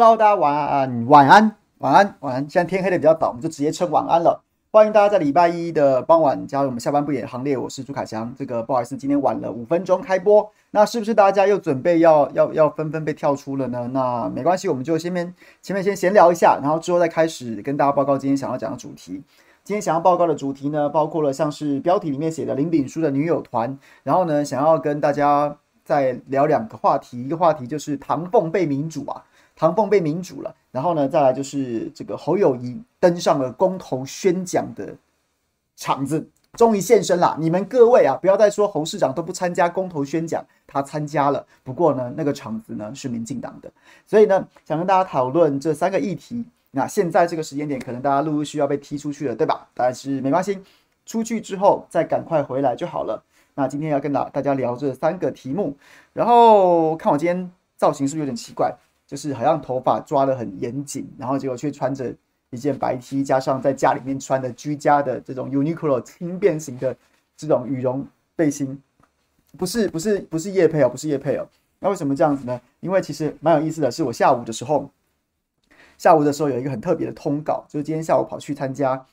Hello，大家晚安，晚安，晚安，晚安。现在天黑的比较早，我们就直接称晚安了。欢迎大家在礼拜一的傍晚加入我们下班不演行列。我是朱凯翔。这个不好意思，今天晚了五分钟开播。那是不是大家又准备要要要纷纷被跳出了呢？那没关系，我们就先面前面先闲聊一下，然后之后再开始跟大家报告今天想要讲的主题。今天想要报告的主题呢，包括了像是标题里面写的林炳书的女友团，然后呢，想要跟大家再聊两个话题，一个话题就是唐凤被民主啊。唐凤被民主了，然后呢，再来就是这个侯友谊登上了公投宣讲的场子，终于现身了。你们各位啊，不要再说侯市长都不参加公投宣讲，他参加了。不过呢，那个场子呢是民进党的，所以呢，想跟大家讨论这三个议题。那现在这个时间点，可能大家陆陆续续要被踢出去了，对吧？但是没关系，出去之后再赶快回来就好了。那今天要跟大大家聊这三个题目，然后看我今天造型是不是有点奇怪？就是好像头发抓得很严谨，然后结果却穿着一件白 T，加上在家里面穿的居家的这种 Uniqlo 轻便型的这种羽绒背心，不是不是不是夜配哦，不是夜配哦。那为什么这样子呢？因为其实蛮有意思的是，我下午的时候，下午的时候有一个很特别的通告，就是今天下午跑去参加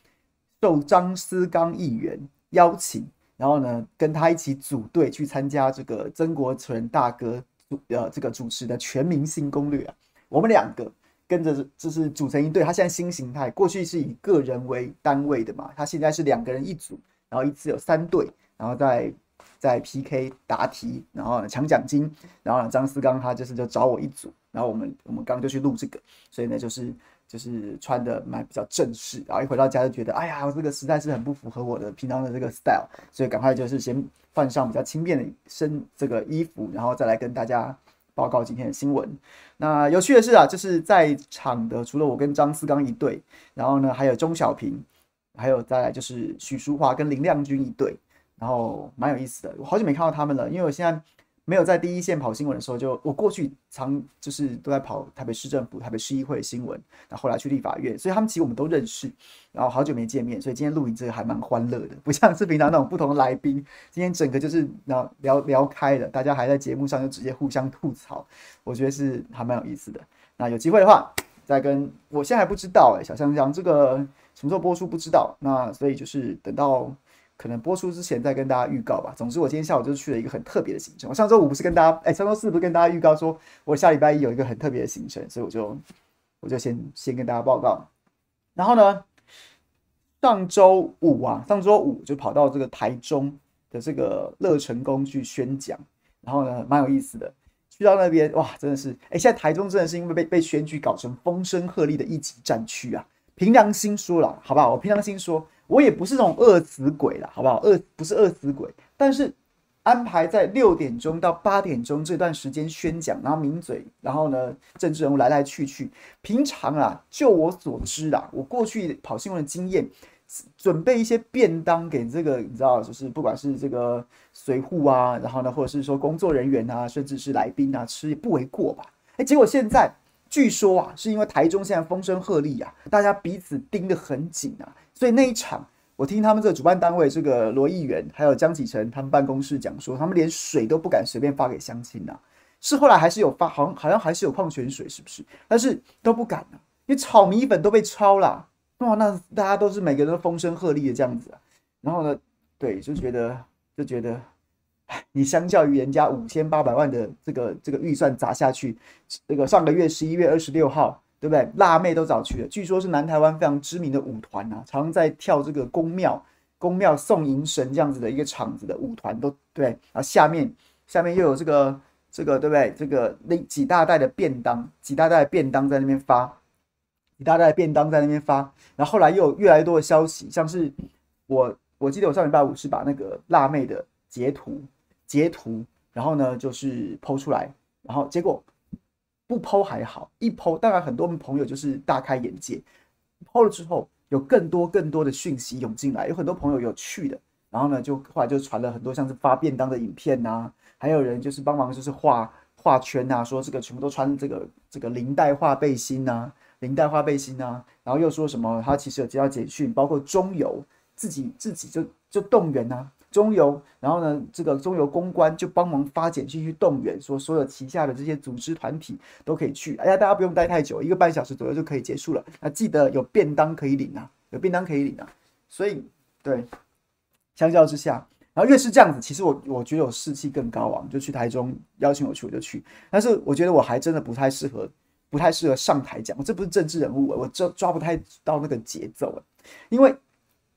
受张思刚议员邀请，然后呢跟他一起组队去参加这个曾国城大哥。呃，这个主持的《全明星攻略》啊，我们两个跟着就是组成一队。他现在新形态，过去是以个人为单位的嘛，他现在是两个人一组，然后一次有三队，然后再再 PK 答题，然后呢抢奖金，然后呢张思刚他就是就找我一组，然后我们我们刚刚就去录这个，所以呢就是。就是穿的蛮比较正式，然后一回到家就觉得，哎呀，这个实在是很不符合我的平常的这个 style，所以赶快就是先换上比较轻便的身这个衣服，然后再来跟大家报告今天的新闻。那有趣的是啊，就是在场的除了我跟张思刚一队，然后呢还有钟小平，还有再来就是许淑华跟林亮君一队，然后蛮有意思的。我好久没看到他们了，因为我现在。没有在第一线跑新闻的时候就，我过去常就是都在跑台北市政府、台北市议会新闻，然后来去立法院，所以他们其实我们都认识，然后好久没见面，所以今天录影这个还蛮欢乐的，不像是平常那种不同的来宾，今天整个就是聊聊聊开了，大家还在节目上就直接互相吐槽，我觉得是还蛮有意思的。那有机会的话，再跟我现在还不知道哎、小香香这个什么时候播出不知道，那所以就是等到。可能播出之前再跟大家预告吧。总之，我今天下午就是去了一个很特别的行程。我上周五不是跟大家，哎，上周四不是跟大家预告说，我下礼拜一有一个很特别的行程，所以我就我就先先跟大家报告。然后呢，上周五啊，上周五就跑到这个台中的这个乐成宫去宣讲，然后呢，蛮有意思的。去到那边哇，真的是，哎，现在台中真的是因为被被选举搞成风声鹤唳的一级战区啊。凭良心说了，好不好？我凭良心说。我也不是那种饿死鬼了，好不好？饿不是饿死鬼，但是安排在六点钟到八点钟这段时间宣讲，然后名嘴，然后呢，政治人物来来去去。平常啊，就我所知啦，我过去跑新闻的经验，准备一些便当给这个，你知道，就是不管是这个随扈啊，然后呢，或者是说工作人员啊，甚至是来宾啊，吃也不为过吧？哎，结果现在据说啊，是因为台中现在风声鹤唳啊，大家彼此盯得很紧啊。所以那一场，我听他们这个主办单位这个罗议员还有江启臣他们办公室讲说，他们连水都不敢随便发给乡亲呐。是后来还是有发，好像好像还是有矿泉水，是不是？但是都不敢啊，因为炒米粉都被抄了。哇，那大家都是每个人都风声鹤唳的这样子啊。然后呢，对，就觉得就觉得，你相较于人家五千八百万的这个这个预算砸下去，这个上个月十一月二十六号。对不对？辣妹都早去了，据说是南台湾非常知名的舞团啊，常常在跳这个宫庙、宫庙送迎神这样子的一个场子的舞团都对。然后下面下面又有这个这个对不对？这个那几大袋的便当，几大袋的便当在那边发，几大袋的便当在那边发。然后后来又有越来越多的消息，像是我我记得我上礼拜五是把那个辣妹的截图截图，然后呢就是 PO 出来，然后结果。不剖还好，一剖当然很多朋友就是大开眼界。剖了之后，有更多更多的讯息涌进来，有很多朋友有去的，然后呢，就后来就传了很多像是发便当的影片呐、啊，还有人就是帮忙就是画画圈呐、啊，说这个全部都穿这个这个林黛画背心呐、啊，林黛画背心呐、然后又说什么他其实有接到简讯，包括中油自己自己就就动员呐、中油，然后呢，这个中油公关就帮忙发简讯去动员，说所有旗下的这些组织团体都可以去。哎呀，大家不用待太久，一个半小时左右就可以结束了。那记得有便当可以领啊，有便当可以领啊。所以，对，相较之下，然后越是这样子，其实我我觉得我士气更高昂，就去台中邀请我去我就去。但是我觉得我还真的不太适合，不太适合上台讲，我这不是政治人物，我这抓不太到那个节奏，因为。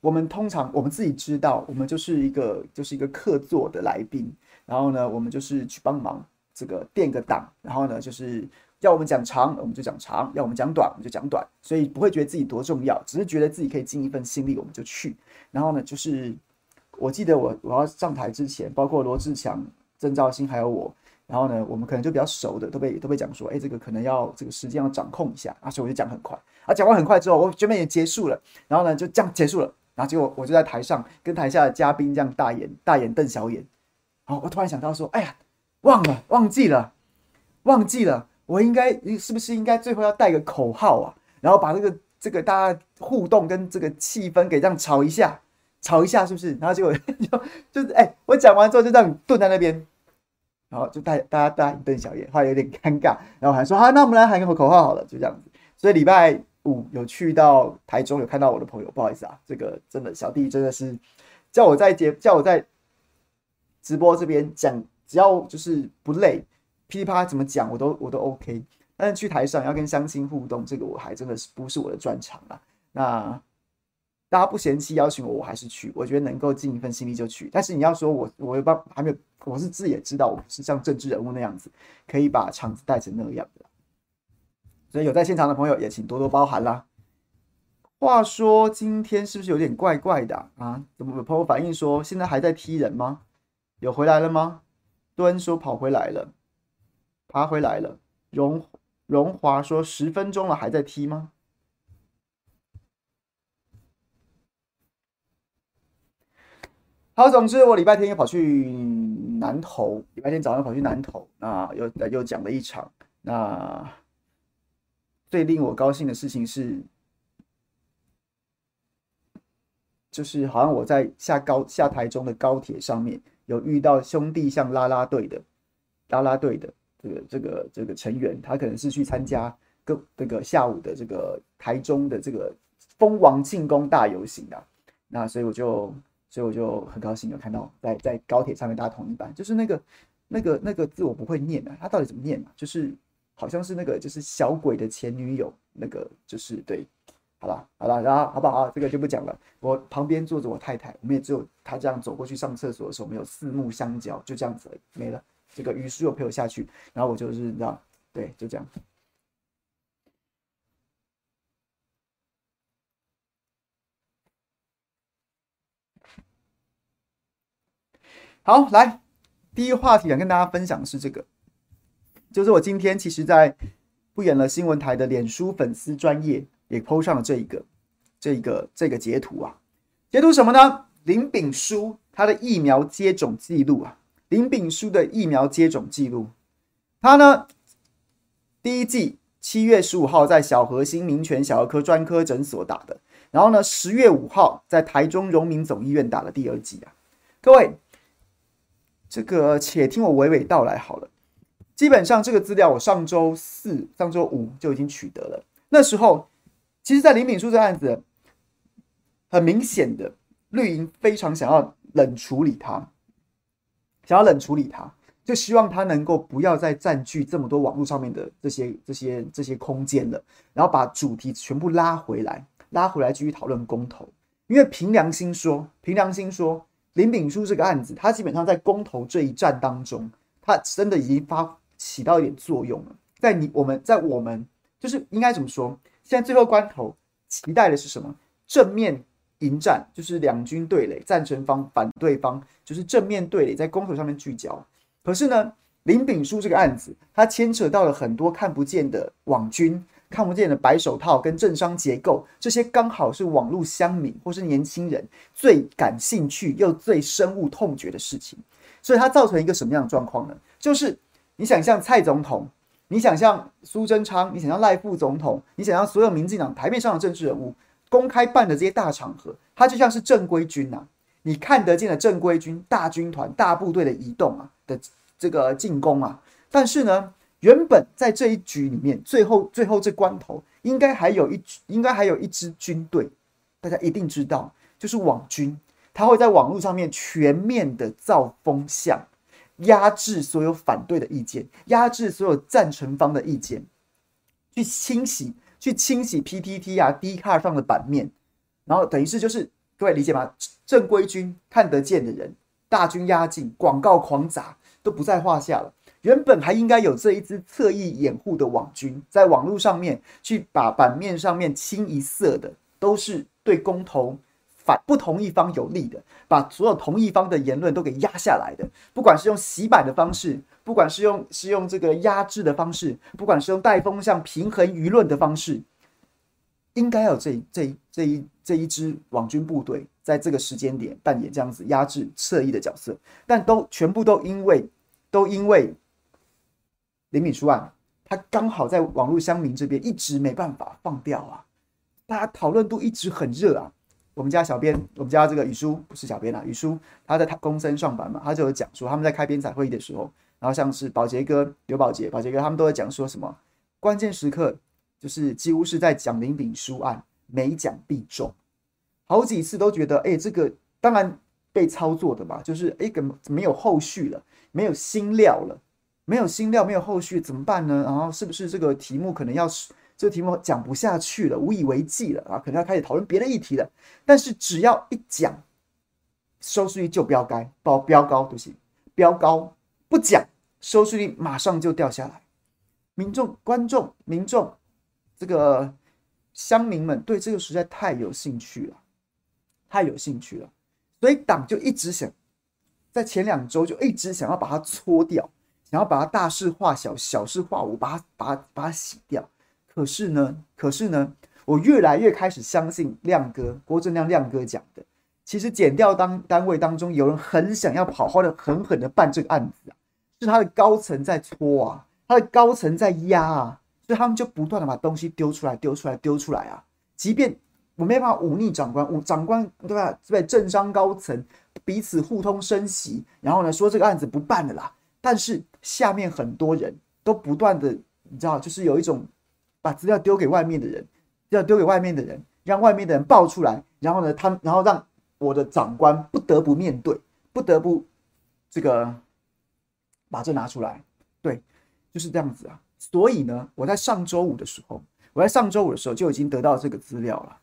我们通常我们自己知道，我们就是一个就是一个客座的来宾，然后呢，我们就是去帮忙这个垫个档，然后呢，就是要我们讲长，我们就讲长；要我们讲短，我们就讲短。所以不会觉得自己多重要，只是觉得自己可以尽一份心力，我们就去。然后呢，就是我记得我我要上台之前，包括罗志强、郑兆兴还有我，然后呢，我们可能就比较熟的都被都被讲说，哎，这个可能要这个时间要掌控一下，啊，所以我就讲很快。啊，讲完很快之后，我这边也结束了，然后呢，就这样结束了。然后结果我就在台上跟台下的嘉宾这样大眼大眼瞪小眼，好，我突然想到说，哎呀，忘了忘记了忘记了，我应该是不是应该最后要带个口号啊？然后把这个这个大家互动跟这个气氛给这样炒一下，炒一下是不是？然后结果 就就是哎，我讲完之后就这样蹲在那边，然后就大大家大眼瞪小眼，后来有点尴尬，然后还说好，那我们来喊个口号好了，就这样子。所以礼拜。五有去到台中，有看到我的朋友，不好意思啊，这个真的小弟真的是叫我在节叫我在直播这边讲，只要就是不累，噼里啪啦怎么讲我都我都 OK。但是去台上要跟相亲互动，这个我还真的是不是我的专长啊。那大家不嫌弃邀请我，我还是去，我觉得能够尽一份心力就去。但是你要说我我又帮还没有，我是自己也知道我是像政治人物那样子，可以把场子带成那个样的。所以有在现场的朋友也请多多包涵啦。话说今天是不是有点怪怪的啊？怎么有朋友反映说现在还在踢人吗？有回来了吗？敦说跑回来了，爬回来了。荣荣华说十分钟了还在踢吗？好，总之我礼拜天又跑去南投，礼拜天早上跑去南投，那又又讲了一场那。最令我高兴的事情是，就是好像我在下高下台中的高铁上面有遇到兄弟像啦啦队的啦啦队的这个这个这个成员，他可能是去参加个这个下午的这个台中的这个蜂王庆功大游行啊。那所以我就所以我就很高兴有看到在在高铁上面大家同一班，就是那个那个那个字我不会念啊，他到底怎么念啊？就是。好像是那个，就是小鬼的前女友，那个就是对，好了好了，然后好不好？这个就不讲了。我旁边坐着我太太，我们也只有她这样走过去上厕所的时候，我们有四目相交，就这样子，没了。这个于叔又陪我下去，然后我就是你知道，对，就这样。好，来，第一个话题想跟大家分享的是这个。就是我今天其实，在不演了新闻台的脸书粉丝专业也 po 上了这一个、这一个、这个截图啊。截图什么呢？林炳书他的疫苗接种记录啊。林炳书的疫苗接种记录，他呢第一剂七月十五号在小禾新民权小儿科专科诊所打的，然后呢十月五号在台中荣民总医院打了第二剂啊。各位，这个且听我娓娓道来好了。基本上这个资料我上周四、上周五就已经取得了。那时候，其实，在林炳书这个案子，很明显的绿营非常想要冷处理他，想要冷处理他，就希望他能够不要再占据这么多网络上面的这些、这些、这些空间了，然后把主题全部拉回来，拉回来继续讨论公投。因为凭良心说，凭良心说，林炳书这个案子，他基本上在公投这一战当中，他真的已经发。起到一点作用了，在你我们在我们就是应该怎么说？现在最后关头，期待的是什么？正面迎战，就是两军对垒，赞成方、反对方，就是正面对垒，在公投上面聚焦。可是呢，林炳书这个案子，它牵扯到了很多看不见的网军、看不见的白手套跟政商结构，这些刚好是网络乡民或是年轻人最感兴趣又最深恶痛绝的事情。所以它造成一个什么样的状况呢？就是。你想象蔡总统，你想象苏贞昌，你想象赖副总统，你想象所有民进党台面上的政治人物公开办的这些大场合，他就像是正规军呐、啊。你看得见的正规军大军团、大部队的移动啊的这个进攻啊，但是呢，原本在这一局里面，最后最后这关头，应该还有一应该还有一支军队，大家一定知道，就是网军，他会在网络上面全面的造风向，压制所有反对的意见，压制所有赞成方的意见，去清洗。去清洗 PTT 啊 d c a r 上的版面，然后等于是就是各位理解吗？正规军看得见的人，大军压境，广告狂砸都不在话下了。原本还应该有这一支侧翼掩护的网军，在网络上面去把版面上面清一色的都是对公投反不同一方有利的，把所有同一方的言论都给压下来的，不管是用洗版的方式。不管是用是用这个压制的方式，不管是用带风向平衡舆论的方式，应该有这这这一这一支网军部队在这个时间点扮演这样子压制侧翼的角色，但都全部都因为都因为林敏书案，他刚好在网络乡民这边一直没办法放掉啊，大家讨论度一直很热啊。我们家小编，我们家这个宇叔不是小编啊，宇叔他在他公司上班嘛，他就有讲说他们在开编采会议的时候。然后像是宝杰哥、刘宝杰、宝杰哥，他们都在讲说什么？关键时刻就是几乎是在讲林炳书案，每讲必中，好几次都觉得，哎，这个当然被操作的嘛，就是哎，怎么没有后续了，没有新料了，没有新料，没有后续，怎么办呢？然后是不是这个题目可能要这个题目讲不下去了，无以为继了啊？可能要开始讨论别的议题了。但是只要一讲，收视率就飙高，飙飙高，不起，飙高。不讲，收视率马上就掉下来。民众、观众、民众，这个乡民们对这个实在太有兴趣了，太有兴趣了。所以党就一直想，在前两周就一直想要把它搓掉，想要把它大事化小，小事化无，把它、把它、把它洗掉。可是呢，可是呢，我越来越开始相信亮哥郭正亮亮哥讲的，其实减调当单位当中有人很想要好好的、狠狠的办这个案子啊。是他的高层在搓啊，他的高层在压啊，所以他们就不断的把东西丢出来、丢出来、丢出来啊。即便我没办法忤逆长官，忤长官对吧？对政商高层彼此互通声息，然后呢说这个案子不办了啦。但是下面很多人都不断的，你知道，就是有一种把资料丢给外面的人，要丢给外面的人，让外面的人爆出来，然后呢，他然后让我的长官不得不面对，不得不这个。把这拿出来，对，就是这样子啊。所以呢，我在上周五的时候，我在上周五的时候就已经得到这个资料了，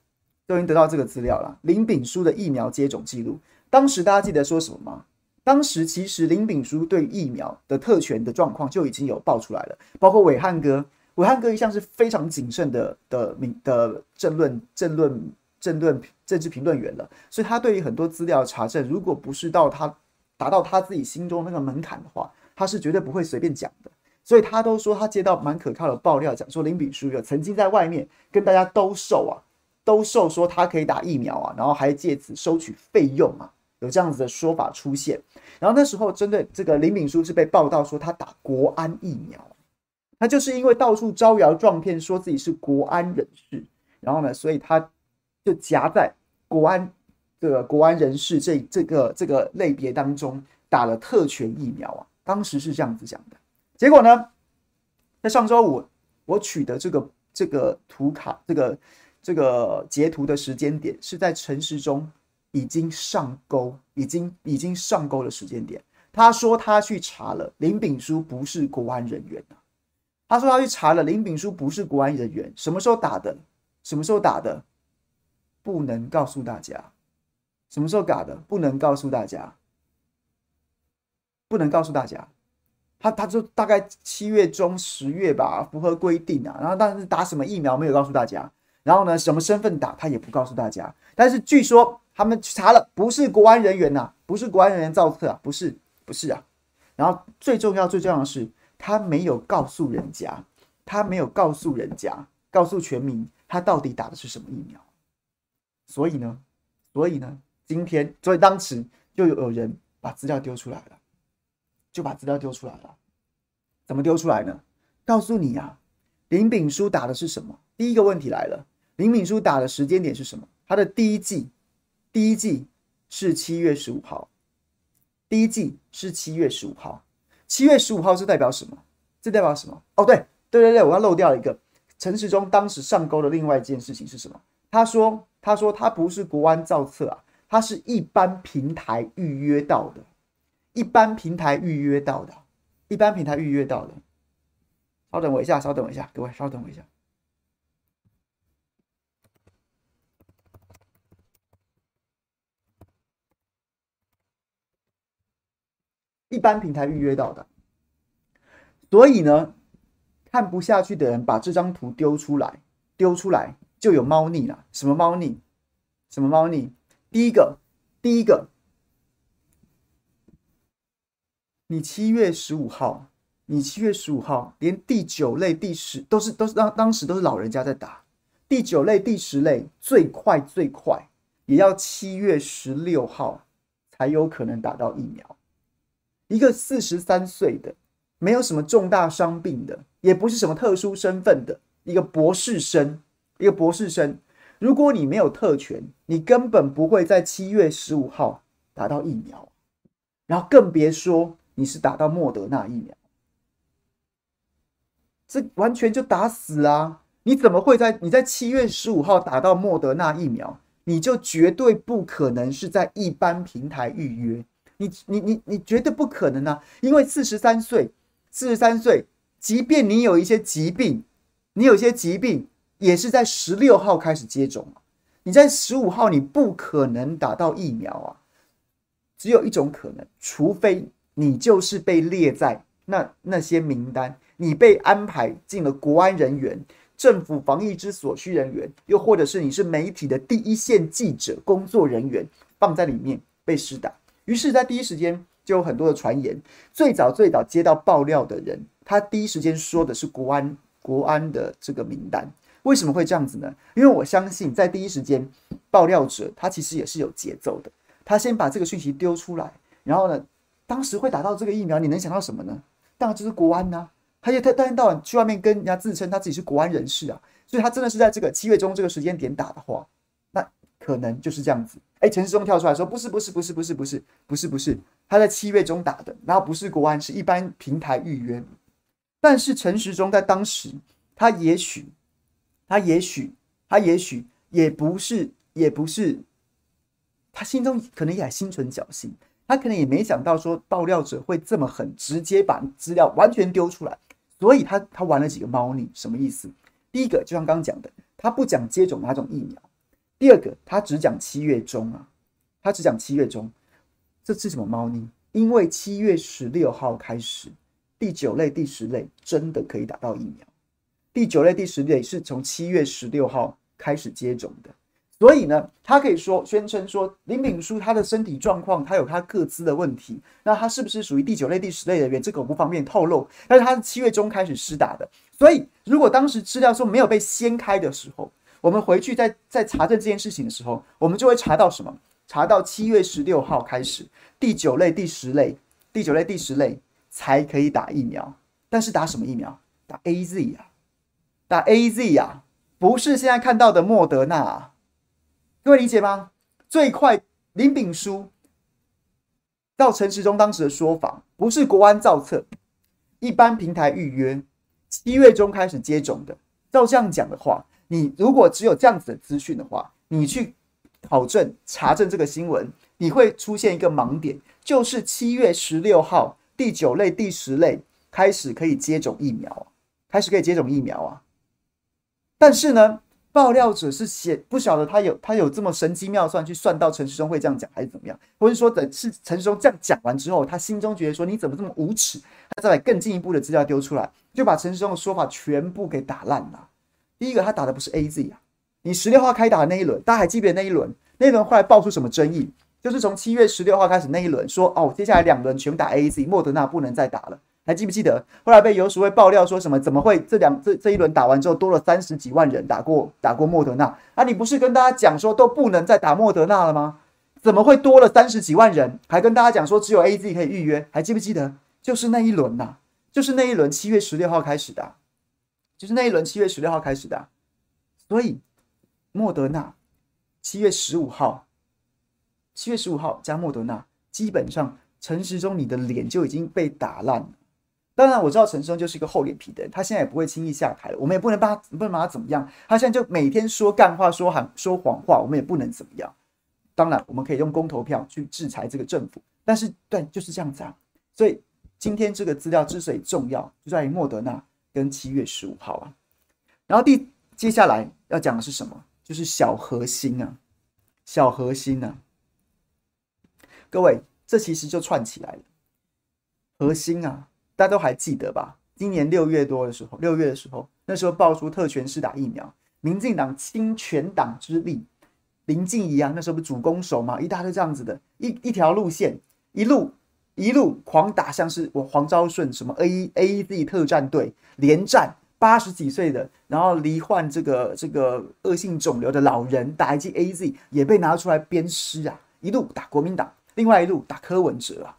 都已经得到这个资料了。林炳书的疫苗接种记录，当时大家记得说什么吗？当时其实林炳书对疫苗的特权的状况就已经有爆出来了，包括伟汉哥，武汉哥一向是非常谨慎的的民的政论政论政论政治评论员了，所以他对于很多资料查证，如果不是到他达到他自己心中那个门槛的话。他是绝对不会随便讲的，所以他都说他接到蛮可靠的爆料，讲说林炳书有曾经在外面跟大家兜售啊，兜售说他可以打疫苗啊，然后还借此收取费用啊，有这样子的说法出现。然后那时候针对这个林炳书是被报道说他打国安疫苗，他就是因为到处招摇撞骗，说自己是国安人士，然后呢，所以他就夹在国安这个国安人士这这个这个类别当中打了特权疫苗啊。当时是这样子讲的，结果呢，在上周五我取得这个这个图卡，这个这个截图的时间点是在陈时中已经上钩，已经已经上钩的时间点。他说他去查了林炳书不是国安人员。他说他去查了林炳书不是国安人员，什么时候打的？什么时候打的？不能告诉大家。什么时候打的？不能告诉大家。不能告诉大家，他他就大概七月中十月吧，符合规定啊。然后但是打什么疫苗没有告诉大家，然后呢，什么身份打他也不告诉大家。但是据说他们查了，不是国安人员呐、啊，不是国安人员造册啊，不是不是啊。然后最重要最重要的是，他没有告诉人家，他没有告诉人家，告诉全民他到底打的是什么疫苗。所以呢，所以呢，今天所以当时就有人把资料丢出来了。就把资料丢出来了，怎么丢出来呢？告诉你啊，林炳书打的是什么？第一个问题来了，林炳书打的时间点是什么？他的第一季，第一季是七月十五号，第一季是七月十五号。七月十五号是代表什么？这代表什么？哦，对对对对，我要漏掉了一个。陈时中当时上钩的另外一件事情是什么？他说：“他说他不是国安造册啊，他是一般平台预约到的，一般平台预约到的，一般平台预约到的。”稍等我一下，稍等我一下，各位稍等我一下。一般平台预约到的，所以呢，看不下去的人把这张图丢出来，丢出来就有猫腻了。什么猫腻？什么猫腻？第一个，第一个，你七月十五号，你七月十五号连第九类、第十都是都是当当时都是老人家在打，第九类、第十类最快最快也要七月十六号才有可能打到疫苗。一个四十三岁的，没有什么重大伤病的，也不是什么特殊身份的一个博士生，一个博士生。如果你没有特权，你根本不会在七月十五号打到疫苗，然后更别说你是打到莫德纳疫苗，这完全就打死啊！你怎么会在你在七月十五号打到莫德纳疫苗？你就绝对不可能是在一般平台预约。你你你你绝对不可能啊！因为四十三岁，四十三岁，即便你有一些疾病，你有些疾病也是在十六号开始接种，你在十五号你不可能打到疫苗啊！只有一种可能，除非你就是被列在那那些名单，你被安排进了国安人员、政府防疫之所需人员，又或者是你是媒体的第一线记者、工作人员，放在里面被施打。于是，在第一时间就有很多的传言。最早最早接到爆料的人，他第一时间说的是国安国安的这个名单。为什么会这样子呢？因为我相信，在第一时间爆料者他其实也是有节奏的。他先把这个讯息丢出来，然后呢，当时会打到这个疫苗，你能想到什么呢？当然就是国安呐、啊。他就他当天到晚去外面跟人家自称他自己是国安人士啊，所以他真的是在这个七月中这个时间点打的话，那可能就是这样子。哎，陈时中跳出来说：“不是，不是，不是，不是，不是，不是，不是，他在七月中打的，然后不是国安，是一般平台预约。但是陈时中在当时，他也许，他也许，他也许也不是，也不是，他心中可能也还心存侥幸，他可能也没想到说爆料者会这么狠，直接把资料完全丢出来，所以他他玩了几个猫腻，什么意思？第一个就像刚刚讲的，他不讲接种哪种疫苗。”第二个，他只讲七月中啊，他只讲七月中，这是什么猫腻？因为七月十六号开始，第九类、第十类真的可以打到疫苗。第九类、第十类是从七月十六号开始接种的，所以呢，他可以说宣称说林炳书他的身体状况，他有他各自的问题，那他是不是属于第九类、第十类人员？这个我不方便透露。但是他是七月中开始施打的，所以如果当时资料说没有被掀开的时候，我们回去在在查证这件事情的时候，我们就会查到什么？查到七月十六号开始，第九类、第十类、第九类、第十类才可以打疫苗。但是打什么疫苗？打 AZ、啊，打 AZ、啊，不是现在看到的莫德纳、啊。各位理解吗？最快林炳书到陈时中当时的说法，不是国安造册，一般平台预约，七月中开始接种的。照这样讲的话。你如果只有这样子的资讯的话，你去考证查证这个新闻，你会出现一个盲点，就是七月十六号第九类、第十类开始可以接种疫苗，开始可以接种疫苗啊。但是呢，爆料者是写不晓得他有他有这么神机妙算去算到陈世忠会这样讲，还是怎么样？或者说等是陈世忠这样讲完之后，他心中觉得说你怎么这么无耻，他再把更进一步的资料丢出来，就把陈世忠的说法全部给打烂了。第一个，他打的不是 AZ 啊，你十六号开打的那一轮，大家还记得那一轮？那一轮后来爆出什么争议？就是从七月十六号开始那一轮，说哦，接下来两轮全部打 AZ，莫德纳不能再打了，还记不记得？后来被游淑慧爆料说什么？怎么会这两这这一轮打完之后多了三十几万人打过打过莫德纳？啊，你不是跟大家讲说都不能再打莫德纳了吗？怎么会多了三十几万人？还跟大家讲说只有 AZ 可以预约，还记不记得？就是那一轮呐、啊，就是那一轮七月十六号开始的。就是那一轮七月十六号开始的，所以莫德纳七月十五号七月十五号加莫德纳，基本上陈时中你的脸就已经被打烂了。当然我知道陈时中就是一个厚脸皮的人，他现在也不会轻易下台了。我们也不能把他不能把他怎么样，他现在就每天说干话、说谎、说谎话，我们也不能怎么样。当然我们可以用公投票去制裁这个政府，但是对，就是这样子啊。所以今天这个资料之所以重要，就在于莫德纳跟七月十五号啊。然后第接下来要讲的是什么？就是小核心啊，小核心啊。各位，这其实就串起来了。核心啊，大家都还记得吧？今年六月多的时候，六月的时候，那时候爆出特权施打疫苗，民进党倾全党之力，林静怡啊，那时候不是主攻手嘛，一大堆这样子的一一条路线，一路。一路狂打，像是我黄昭顺什么 A A Z 特战队连战，八十几岁的，然后罹患这个这个恶性肿瘤的老人打一剂 A Z 也被拿出来鞭尸啊！一路打国民党，另外一路打柯文哲啊！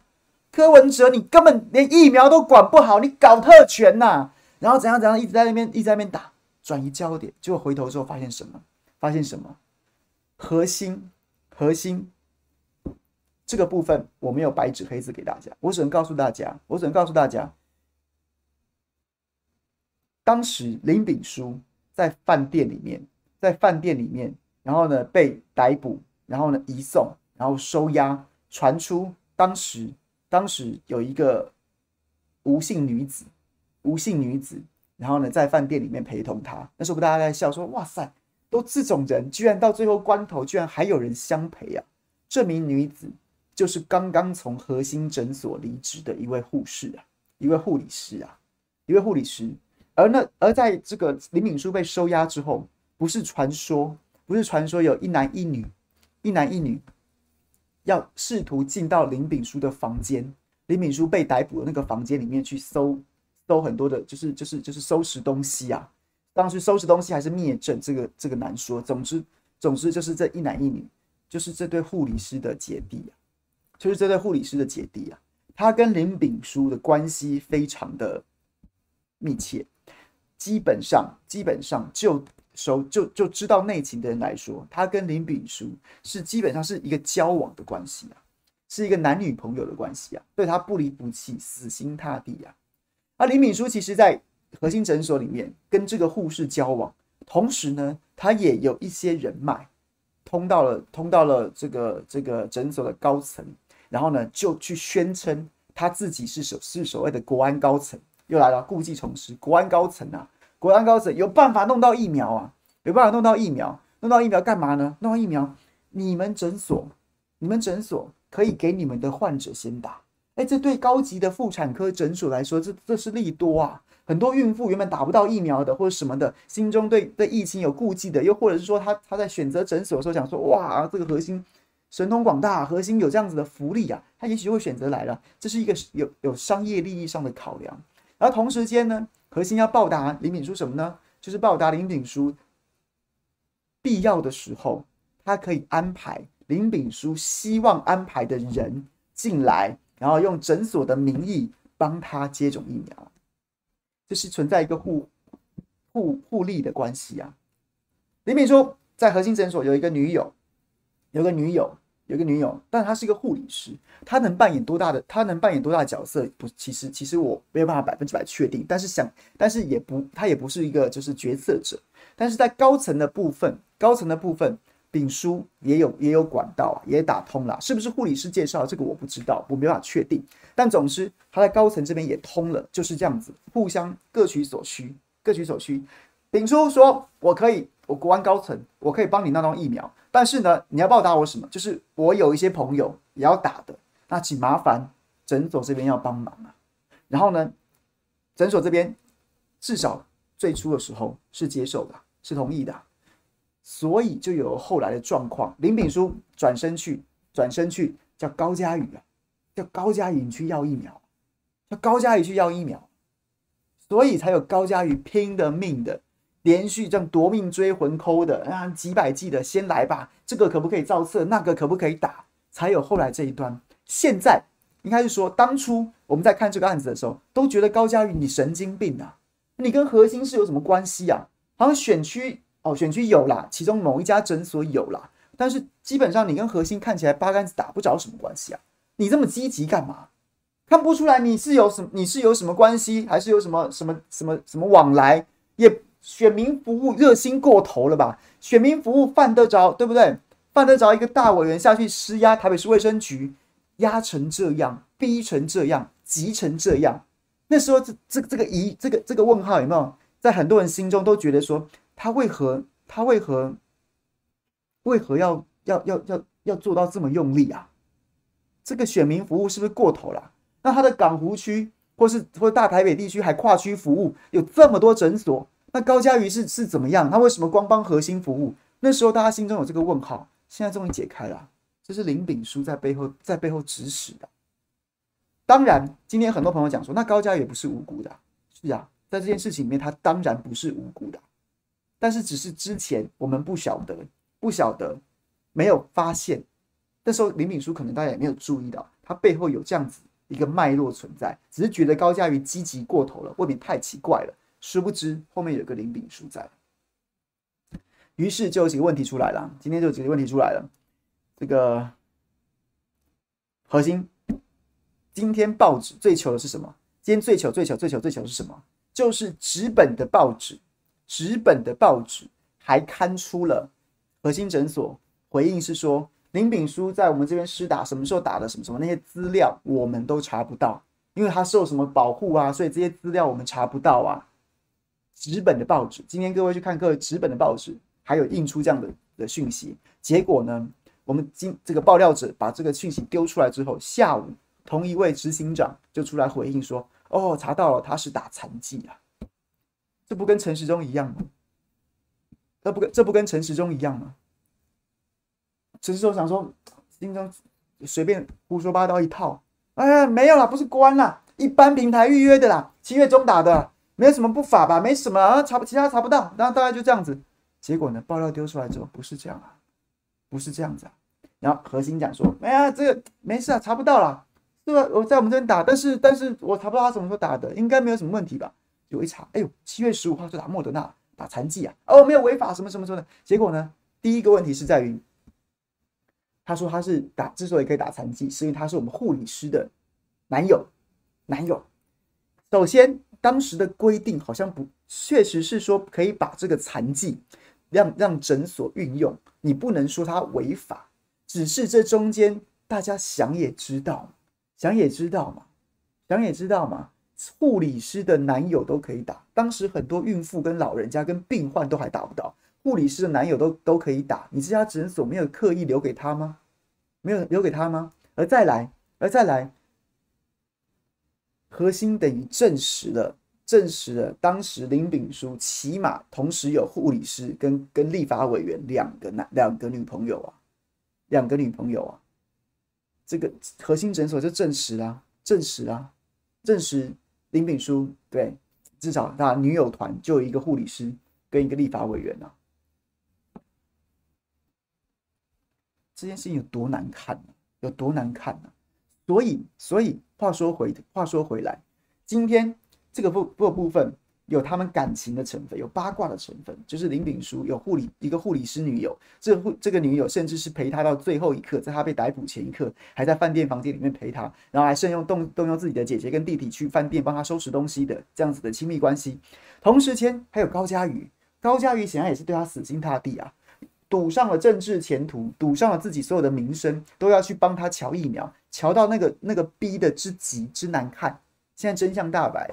柯文哲你根本连疫苗都管不好，你搞特权呐、然后怎样怎样一直在那边一直在那边打，转移焦点，结果回头之后发现什么？发现什么？核心，核心。这个部分我没有白纸黑字给大家，我只能告诉大家，我只能告诉大家，当时林炳书在饭店里面，在饭店里面，然后呢被逮捕，然后呢移送，然后收押，传出当时当时有一个吴姓女子，吴姓女子，然后呢在饭店里面陪同他，那时候大家在笑说，哇塞，都这种人，居然到最后关头，居然还有人相陪啊！这名女子。就是刚刚从核心诊所离职的一位护士啊，一位护理师啊，一位护理师。而那而在这个林炳书被收押之后，不是传说，不是传说有一男一女，一男一女要试图进到林炳书的房间，林炳书被逮捕的那个房间里面去搜搜很多的，就是就是就是收拾东西啊。当时收拾东西还是灭证，这个这个难说。总之总之就是这一男一女，就是这对护理师的姐弟啊。就是这对护理师的姐弟啊，他跟林炳书的关系非常的密切，基本上基本上就熟就就知道内情的人来说，他跟林炳书是基本上是一个交往的关系啊，是一个男女朋友的关系啊，对他不离不弃，死心塌地啊。而林炳书其实在核心诊所里面跟这个护士交往，同时呢，他也有一些人脉，通到了通到了这个这个诊所的高层。然后呢，就去宣称他自己是所是所谓的国安高层，又来了，故技重施。国安高层啊，国安高层有办法弄到疫苗啊，有办法弄到疫苗，弄到疫苗干嘛呢？弄到疫苗，你们诊所，你们诊所可以给你们的患者先打。哎，这对高级的妇产科诊所来说，这这是利多啊。很多孕妇原本打不到疫苗的，或者什么的，心中对对疫情有顾忌的，又或者是说他他在选择诊所的时候想说，哇，这个核心。神通广大，核心有这样子的福利啊，他也许就会选择来了。这是一个有有商业利益上的考量。而同时间呢，核心要报答林炳书什么呢？就是报答林炳书必要的时候，他可以安排林炳书希望安排的人进来，然后用诊所的名义帮他接种疫苗。这是存在一个互互互利的关系啊。林炳书在核心诊所有一个女友。有个女友，有个女友，但她是一个护理师，她能扮演多大的？她能扮演多大的角色？不，其实其实我没有办法百分之百确定，但是想，但是也不，她也不是一个就是决策者，但是在高层的部分，高层的部分，丙叔也有也有管道啊，也打通了，是不是护理师介绍？这个我不知道，我没办法确定。但总之，他在高层这边也通了，就是这样子，互相各取所需，各取所需。丙叔说：“我可以，我国安高层，我可以帮你弄到疫苗。”但是呢，你要报答我什么？就是我有一些朋友也要打的，那请麻烦诊所这边要帮忙啊。然后呢，诊所这边至少最初的时候是接受的，是同意的，所以就有后来的状况。林炳书转身去，转身去叫高嘉宇啊，叫高嘉宇去要疫苗，叫高嘉宇去要疫苗，所以才有高嘉宇拼的命的。连续这样夺命追魂抠的啊，几百计的先来吧，这个可不可以造册？那个可不可以打？才有后来这一段。现在应该是说，当初我们在看这个案子的时候，都觉得高嘉瑜你神经病啊，你跟核心是有什么关系啊？好像选区哦，选区有啦，其中某一家诊所有啦，但是基本上你跟核心看起来八竿子打不着什么关系啊？你这么积极干嘛？看不出来你是有什么？你是有什么关系？还是有什么什么什么什么往来？也选民服务热心过头了吧？选民服务犯得着对不对？犯得着一个大委员下去施压台北市卫生局，压成这样，逼成这样，急成这样。那时候这这这个疑这个这个问号有没有在很多人心中都觉得说他为何他为何为何要要要要要做到这么用力啊？这个选民服务是不是过头了？那他的港湖区或是或大台北地区还跨区服务有这么多诊所，那高嘉瑜是是怎么样？他为什么光帮核心服务？那时候大家心中有这个问号，现在终于解开了，这是林炳书在背后在背后指使的。当然，今天很多朋友讲说，那高嘉瑜不是无辜的，是啊，在这件事情里面，他当然不是无辜的，但是只是之前我们不晓得，不晓得，没有发现，那时候林炳书可能大家也没有注意到，他背后有这样子一个脉络存在，只是觉得高嘉瑜积极过头了，未免太奇怪了，殊不知后面有个林炳书在，于是就有几个问题出来了，今天就有几个问题出来了，这个核心。今天报纸最糗的是什么？今天最糗、最糗、最糗、最糗是什么？就是纸本的报纸，纸本的报纸还刊出了核心诊所回应，是说林炳书在我们这边施打，什么时候打的，什么什么那些资料我们都查不到，因为他受什么保护啊，所以这些资料我们查不到啊。纸本的报纸，今天各位去看各位纸本的报纸，还有印出这样的的讯息，结果呢，我们今这个爆料者把这个讯息丢出来之后，下午。同一位执行长就出来回应说：“哦，查到了，他是打残剂啊，这不跟陈时中一样吗？这不跟这不跟陈时中一样吗？”陈时中想说，心中随便胡说八道一套，哎，没有啦，不是关啦，一般平台预约的啦，七月中打的，没有什么不法吧？没什么啊，查不其他查不到，然后大概就这样子。结果呢，爆料丢出来之后，不是这样啊，不是这样子啊。然后核心讲说：“哎呀，这个没事啊，查不到了。”对吧？我在我们这边打，但是但是我查不到他什么时候打的，应该没有什么问题吧？有一查，哎呦，七月十五号就打莫德纳，打残疾啊！哦，没有违法什么什么什么的。结果呢，第一个问题是在于，他说他是打，之所以可以打残疾，是因为他是我们护理师的男友，男友。首先，当时的规定好像不，确实是说可以把这个残疾让让诊所运用，你不能说它违法，只是这中间大家想也知道。想也知道嘛，想也知道嘛，护理师的男友都可以打。当时很多孕妇跟老人家跟病患都还打不到，护理师的男友都都可以打。你这家诊所没有刻意留给他吗？没有留给他吗？而再来，而再来，核心等于证实了，证实了当时林炳书起码同时有护理师跟跟立法委员两个男两个女朋友啊，两个女朋友啊。这个核心诊所就证实了，证实了，证实林炳书对，至少他女友团就有一个护理师跟一个立法委员啊。这件事情有多难看呢？有多难看呢？所以，所以话说回话说回来，今天这个部部部分。有他们感情的成分，有八卦的成分，就是林炳书有护理一个护理师女友，这护这个女友甚至是陪他到最后一刻，在他被逮捕前一刻，还在饭店房间里面陪他，然后还慎用动动用自己的姐姐跟弟弟去饭店帮他收拾东西的这样子的亲密关系。同时间还有高嘉瑜，高嘉瑜显然也是对他死心塌地啊，赌上了政治前途，赌上了自己所有的名声，都要去帮他瞧疫苗，瞧到那个那个逼的之极之难看，现在真相大白。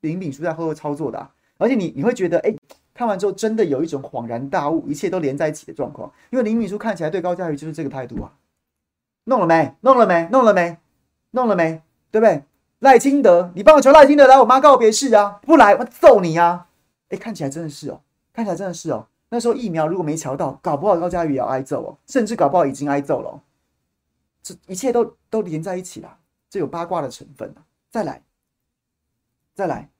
林炳书在后头操作的、啊，而且你你会觉得，哎，看完之后真的有一种恍然大悟，一切都连在一起的状况。因为林炳书看起来对高嘉瑜就是这个态度啊，弄了没？弄了没？弄了没？弄了没？对不对？赖清德，你帮我求赖清德来我妈告别式啊，不来我揍你啊！哎，看起来真的是哦，看起来真的是哦。那时候疫苗如果没瞧到，搞不好高嘉瑜也要挨揍哦，甚至搞不好已经挨揍了、这一切都都连在一起了，这有八卦的成分。再来。再来，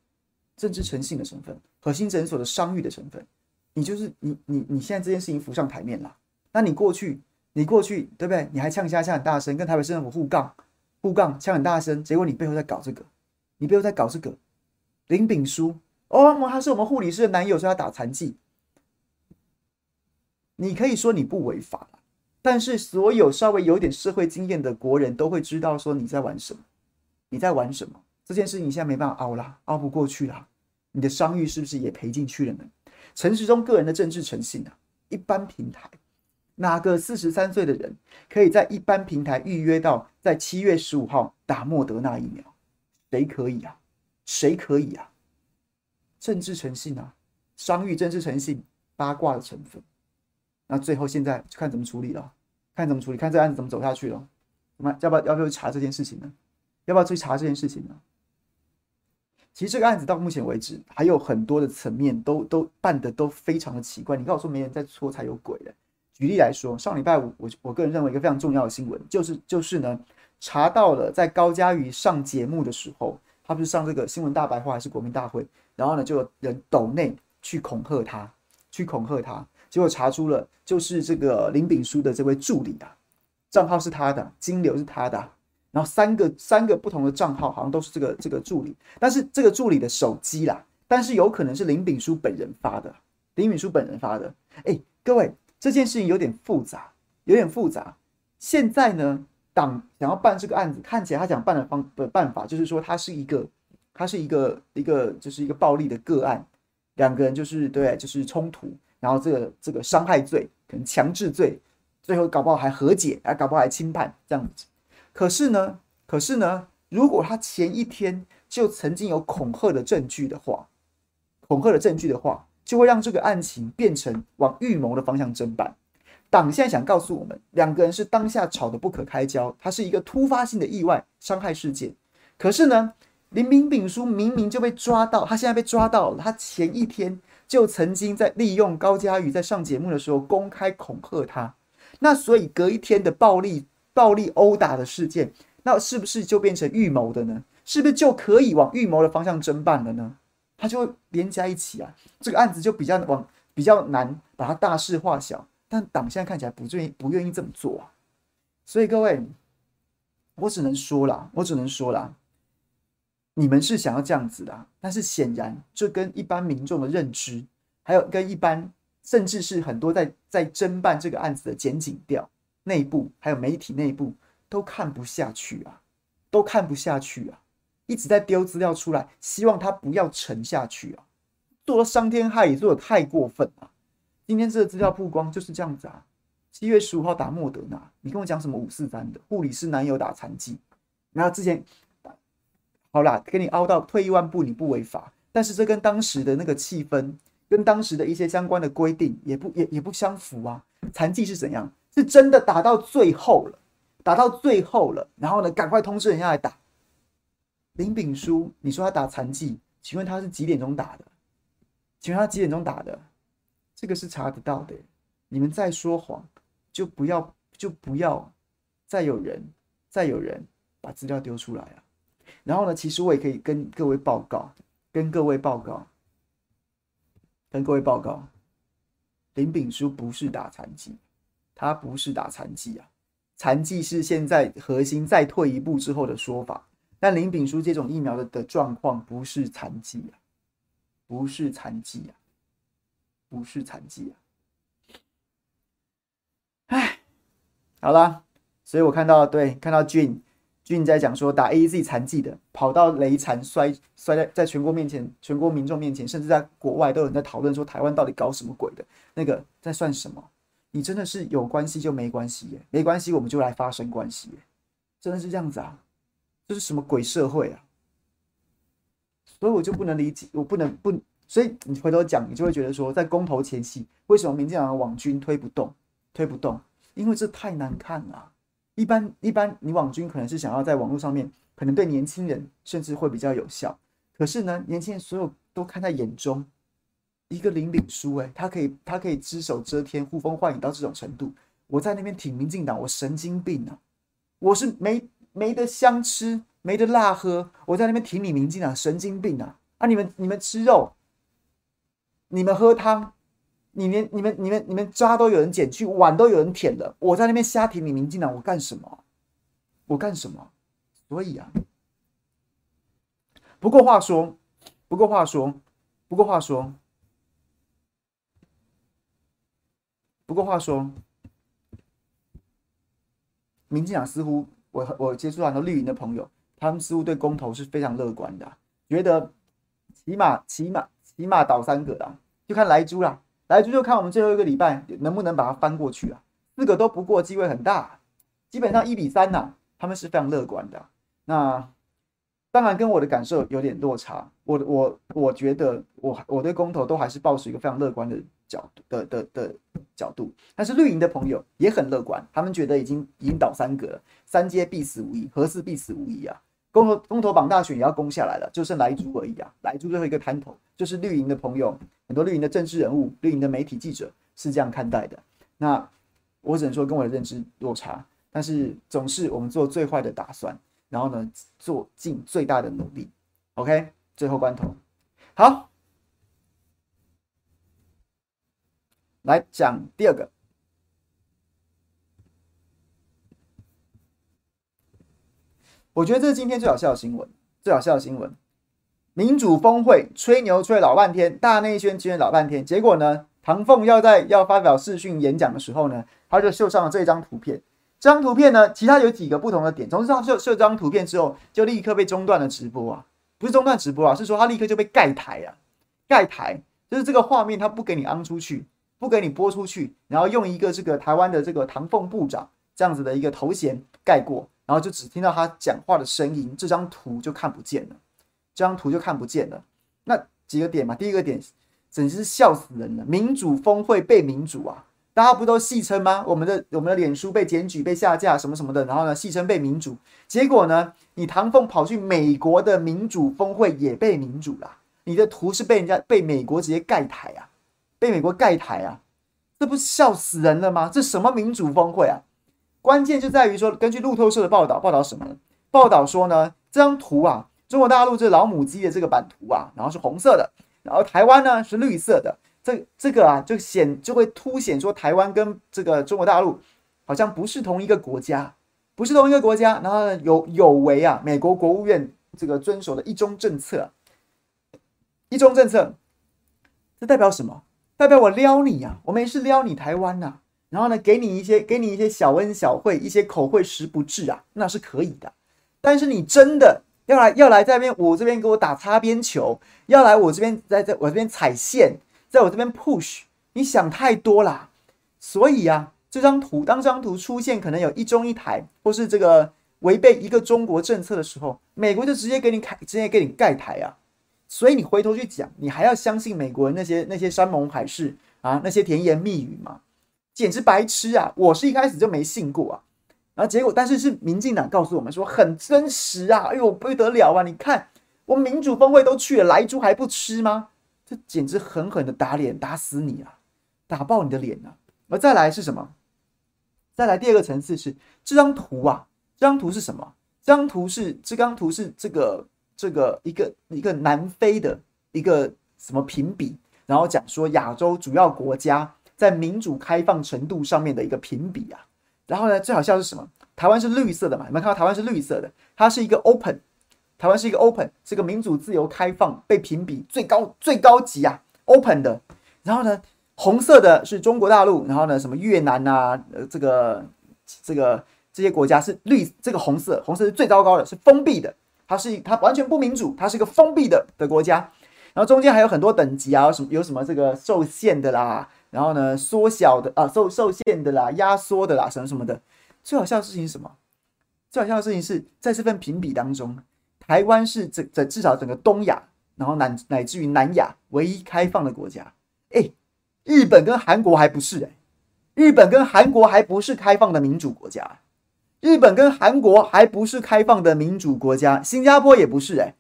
政治诚信的成分，核心诊所的商誉的成分，你就是你你你现在这件事情浮上台面了，那你过去你过去对不对？你还呛虾呛很大声，跟台北市政府互杠互杠呛很大声，结果你背后在搞这个，你背后在搞这个。林炳书哦，他是我们护理师的男友，所以他打残疾。你可以说你不违法，但是所有稍微有点社会经验的国人都会知道说你在玩什么，你在玩什么？这件事你现在没办法熬了，熬不过去了，你的商誉是不是也赔进去了呢？陈时中个人的政治诚信啊，一般平台哪个四十三岁的人可以在一般平台预约到在七月十五号打莫德纳疫苗？谁可以啊？谁可以啊？政治诚信啊，商誉、政治诚信、八卦的成分。那最后现在就看怎么处理了，看怎么处理，看这案子怎么走下去了。我们要不要要不要去查这件事情呢？要不要去查这件事情呢？其实这个案子到目前为止还有很多的层面都都办得都非常的奇怪。你告诉我没人在搓才有鬼的。举例来说，上礼拜五我我个人认为一个非常重要的新闻就是就是呢查到了在高嘉瑜上节目的时候，他不是上这个新闻大白话还是国民大会，然后呢就有人抖内去恐吓他，去恐吓他。结果查出了，就是这个林炳书的这位助理啊，账号是他的，金流是他的，然后三个三个不同的账号好像都是这个这个助理，但是这个助理的手机啦，但是有可能是林炳书本人发的，林炳书本人发的。哎，各位，这件事情有点复杂，有点复杂。现在呢，党想要办这个案子，看起来他想办的方的办法就是说，他是一个，他是一个一个就是一个暴力的个案，两个人就是对，就是冲突。然后这个这个伤害罪，可能强制罪，最后搞不好还和解，还搞不好还轻判这样子。可是呢，可是呢，如果他前一天就曾经有恐吓的证据的话，恐吓的证据的话，就会让这个案情变成往预谋的方向侦办。党现在想告诉我们，两个人是当下吵得不可开交，它是一个突发性的意外伤害事件。可是呢，林明炳书明明就被抓到，他现在被抓到了，他前一天。就曾经在利用高嘉瑜在上节目的时候公开恐吓他，那所以隔一天的暴力暴力殴打的事件，那是不是就变成预谋的呢？是不是就可以往预谋的方向侦办了呢？他就会连在一起啊，这个案子就比较往比较难把它大事化小，但党现在看起来不愿意不愿意这么做啊，所以各位，我只能说啦，我只能说啦。你们是想要这样子的，啊但是显然这跟一般民众的认知，还有跟一般甚至是很多在在侦办这个案子的检警调内部，还有媒体内部都看不下去啊，都看不下去啊，一直在丢资料出来，希望他不要沉下去啊，做了伤天害理，做的太过分了。今天这个资料曝光就是这样子啊，七月十五号打莫德纳，你跟我讲什么五四三的护理师男友打残疾，然后之前。好啦，给你凹到退一万步，你不违法，但是这跟当时的那个气氛，跟当时的一些相关的规定也不也也不相符啊。残疾是怎样？是真的打到最后了，打到最后了，然后呢，赶快通知人家来打。林炳书，你说他打残疾，请问他是几点钟打的？请问他几点钟打的？这个是查得到的。你们再说谎，就不要就不要再有人再有人把资料丢出来啊！然后呢，其实我也可以跟各位报告，跟各位报告，跟各位报告，林炳书不是打残疾，他不是打残疾啊，残疾是现在核心再退一步之后的说法，但林炳书这种疫苗的的状况不是残疾啊，不是残疾啊，不是残疾啊，哎，好啦，所以我看到对，看到俊。俊在讲说打 AZ 残疾的跑到雷残摔摔在在全国面前，全国民众面前，甚至在国外都有人在讨论说台湾到底搞什么鬼的？那个在算什么？你真的是有关系就没关系耶？没关系我们就来发生关系耶？真的是这样子啊？这是什么鬼社会啊？所以我就不能理解，我不能不，所以你回头讲，你就会觉得说，在公投前夕，为什么民进党的网军推不动？推不动，因为这太难看了。一般一般，你网军可能是想要在网络上面，可能对年轻人甚至会比较有效。可是呢，年轻人所有都看在眼中，一个林炳书，诶，他可以他可以只手遮天、呼风唤雨到这种程度。我在那边挺民进党，我神经病啊！我是没没得香吃，没得辣喝，我在那边挺你民进党，神经病啊！啊，你们你们吃肉，你们喝汤。你连你们你们你们渣都有人捡去，碗都有人舔了，我在那边瞎挺你民进党，我干什么？我干什么？所以啊，不过话说，不过话说，不过话说，不过话说，民进党似乎我我接触很多绿营的朋友，他们似乎对公投是非常乐观的，觉得起码起码起码倒三个啦，就看莱猪啦，来猪就看我们最后一个礼拜能不能把它翻过去啊，四个都不过机会很大，基本上一比三呐，他们是非常乐观的。那当然跟我的感受有点落差，我我我觉得我我对公投都还是抱持一个非常乐观的角度的的的角度，但是绿营的朋友也很乐观，他们觉得已经已经倒三个了，三阶必死无疑，核四必死无疑啊，公投公投榜大选也要攻下来了，就剩莱猪而已啊，莱猪最后一个滩头，就是绿营的朋友，很多绿营的政治人物、绿营的媒体记者是这样看待的，那我只能说跟我的认知落差，但是总是我们做最坏的打算。然后呢，做尽最大的努力，OK，最后关头，好，来讲第二个。我觉得这是今天最好笑的新闻，最好笑的新闻，民主峰会吹牛吹老半天，大内宣吹老半天，结果呢，唐凤要在要发表视讯演讲的时候呢，他就秀上了这张图片。这张图片呢，其他有几个不同的点。总之，他秀秀这张图片之后，就立刻被中断了直播啊，不是中断直播啊，是说他立刻就被盖台啊，盖台就是这个画面他不给你安出去，不给你播出去，然后用一个这个台湾的这个唐凤部长这样子的一个头衔盖过，然后就只听到他讲话的声音，这张图就看不见了，这张图就看不见了。那几个点嘛，第一个点，简直是笑死人了，民主峰会被民主啊。大家不都戏称吗？我们的我们的脸书被检举、被下架什么什么的，然后呢，戏称被民主。结果呢，你唐凤跑去美国的民主峰会也被民主了。你的图是被人家被美国直接盖台啊，被美国盖台啊，这不是笑死人了吗？这什么民主峰会啊？关键就在于说，根据路透社的报道，报道什么呢？报道说呢，这张图啊，中国大陆这老母鸡的这个版图啊，然后是红色的，然后台湾呢是绿色的。这这个啊，就显就会凸显说台湾跟这个中国大陆好像不是同一个国家，不是同一个国家。然后呢，有有违啊，美国国务院这个遵守的一中政策，一中政策，这代表什么？代表我撩你啊，我没事撩你台湾呐、然后呢，给你一些给你一些小恩小惠，一些口惠实不至啊，那是可以的。但是你真的要来要来这边我这边给我打擦边球，要来我这边在在我这边踩线。在我这边 push，你想太多啦。所以啊，这张图当这张图出现，可能有一中一台，或是这个违背一个中国政策的时候，美国就直接给你开，直接给你盖台啊。所以你回头去讲，你还要相信美国人那些那些山盟海誓啊，那些甜言蜜语吗？简直白痴啊！我是一开始就没信过啊。然后结果，但是是民进党告诉我们说很真实啊，哎呦不得了啊！你看我们民主峰会都去了，莱猪还不吃吗？这简直狠狠的打脸，打死你啊，打爆你的脸啊！而再来是什么？再来第二个层次是这张图啊，这张图是什么？这张图是这张图是这个这个一个一个南非的一个什么评比，然后讲说亚洲主要国家在民主开放程度上面的一个评比啊。然后呢，最好笑是什么？台湾是绿色的嘛？你们看到台湾是绿色的？它是一个 open。台湾是一个 open，是个民主、自由、开放，被评比最高、最高级啊，open 的。然后呢，红色的是中国大陆，然后呢，什么越南啊，呃，这个、这个这些国家是绿，这个红色，红色是最糟糕的，是封闭的，它是它完全不民主，它是一个封闭的的国家。然后中间还有很多等级啊，什么有什么这个受限的啦，然后呢，缩小的啊，受受限的啦，压缩的啦，什么什么的。最好笑的事情是什么？最好笑的事情是在这份评比当中。台湾是整整至少整个东亚，然后乃乃至于南亚唯一开放的国家。哎，日本跟韩国还不是哎，日本跟韩国还不是开放的民主国家，日本跟韩国还不是开放的民主国家，新加坡也不是哎。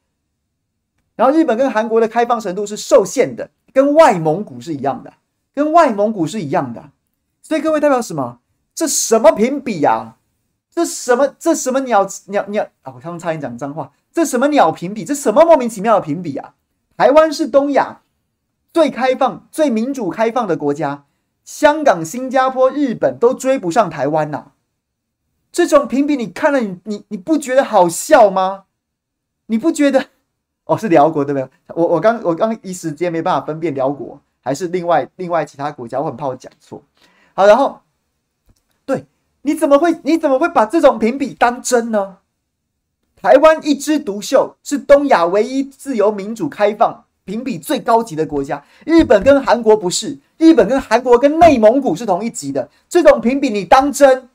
然后日本跟韩国的开放程度是受限的，跟外蒙古是一样的，跟外蒙古是一样的。所以各位代表什么？这什么评比呀？这什么这什么鸟鸟鸟啊！我刚刚差点讲脏话。这什么鸟评比？这什么莫名其妙的评比啊？台湾是东亚最开放、最民主开放的国家，香港、新加坡、日本都追不上台湾呐、这种评比你看了你你你不觉得好笑吗？你不觉得？哦，是辽国对不对？我我刚我刚一时间没办法分辨辽国还是另外另外其他国家，我很怕我讲错。好，然后对。你怎么会你怎么会把这种评比当真呢？台湾一枝独秀，是东亚唯一自由民主开放、评比最高级的国家。日本跟韩国不是，日本跟韩国跟内蒙古是同一级的。这种评比你当真？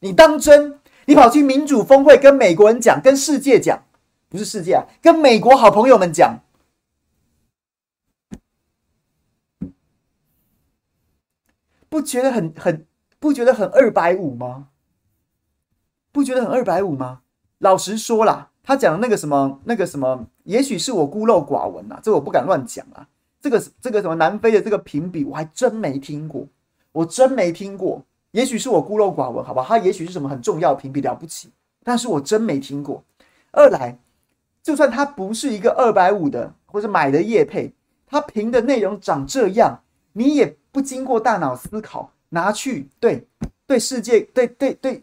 你当真？你跑去民主峰会跟美国人讲，跟世界讲，不是世界啊，跟美国好朋友们讲。不觉得很很不觉得很二百五吗？不觉得很二百五吗？老实说啦，他讲的那个什么那个什么，也许是我孤陋寡闻啊，这我不敢乱讲啊。这个这个什么南非的这个评比，我还真没听过，我真没听过。也许是我孤陋寡闻，好吧？他也许是什么很重要评比，了不起，但是我真没听过。二来，就算他不是一个二百五的或者买的业配，他评的内容长这样，你也。不经过大脑思考，拿去对对世界对对对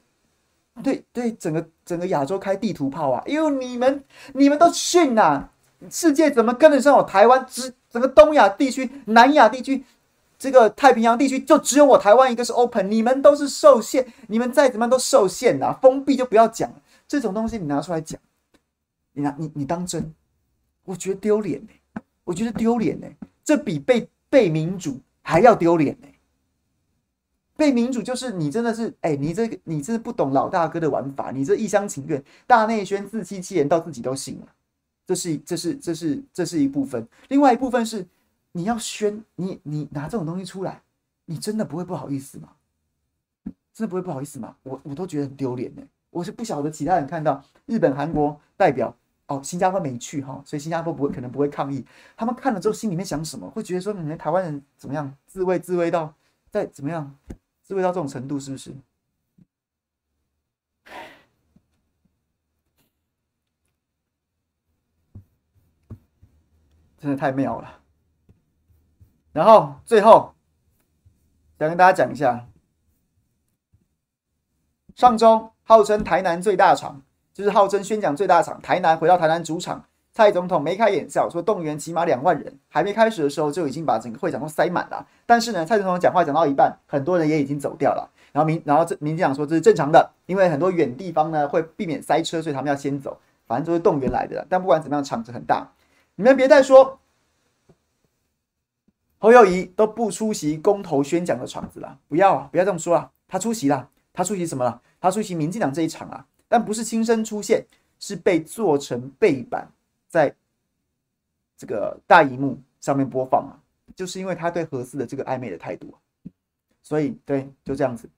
对对整个整个亚洲开地图炮啊！因为你们你们都逊呐、世界怎么跟得上我台湾？只整个东亚地区、南亚地区、这个太平洋地区，就只有我台湾一个是 open，你们都是受限，你们再怎么样都受限呐、封闭就不要讲这种东西，你拿出来讲，你拿你你当真？我觉得丢脸呢，我觉得丢脸呢，这比被被民主。还要丢脸呢？被民主就是你真的是哎、你这个你这是不懂老大哥的玩法，你这一厢情愿、大内宣、自欺欺人，到自己都信了。这是这是这是这是一部分，另外一部分是你要宣你你拿这种东西出来，你真的不会不好意思吗？真的不会不好意思吗？我我都觉得很丢脸呢。我是不晓得其他人看到日本、韩国代表。哦，新加坡没去哈，所以新加坡不会可能不会抗议。他们看了之后心里面想什么？会觉得说你们台湾人怎么样？自卫自卫到在怎么样？自卫到这种程度是不是？真的太妙了。然后最后想跟大家讲一下，上周号称台南最大厂。就是号称宣讲最大场，台南回到台南主场，蔡总统眉开眼笑，说动员起码两万人，还没开始的时候就已经把整个会场都塞满了。但是呢，蔡总统讲话讲到一半，很多人也已经走掉了。然后民，然后这民进党说这是正常的，因为很多远地方呢会避免塞车，所以他们要先走。反正都是动员来的。但不管怎么样，场子很大。你们别再说侯友宜都不出席公投宣讲的场子了，不要啊，不要这么说啊。他出席了，他出席什么了？他出席民进党这一场啊。但不是亲身出现，是被做成背板，在这个大荧幕上面播放啊，就是因为他对何四的这个暧昧的态度，所以对，就这样子。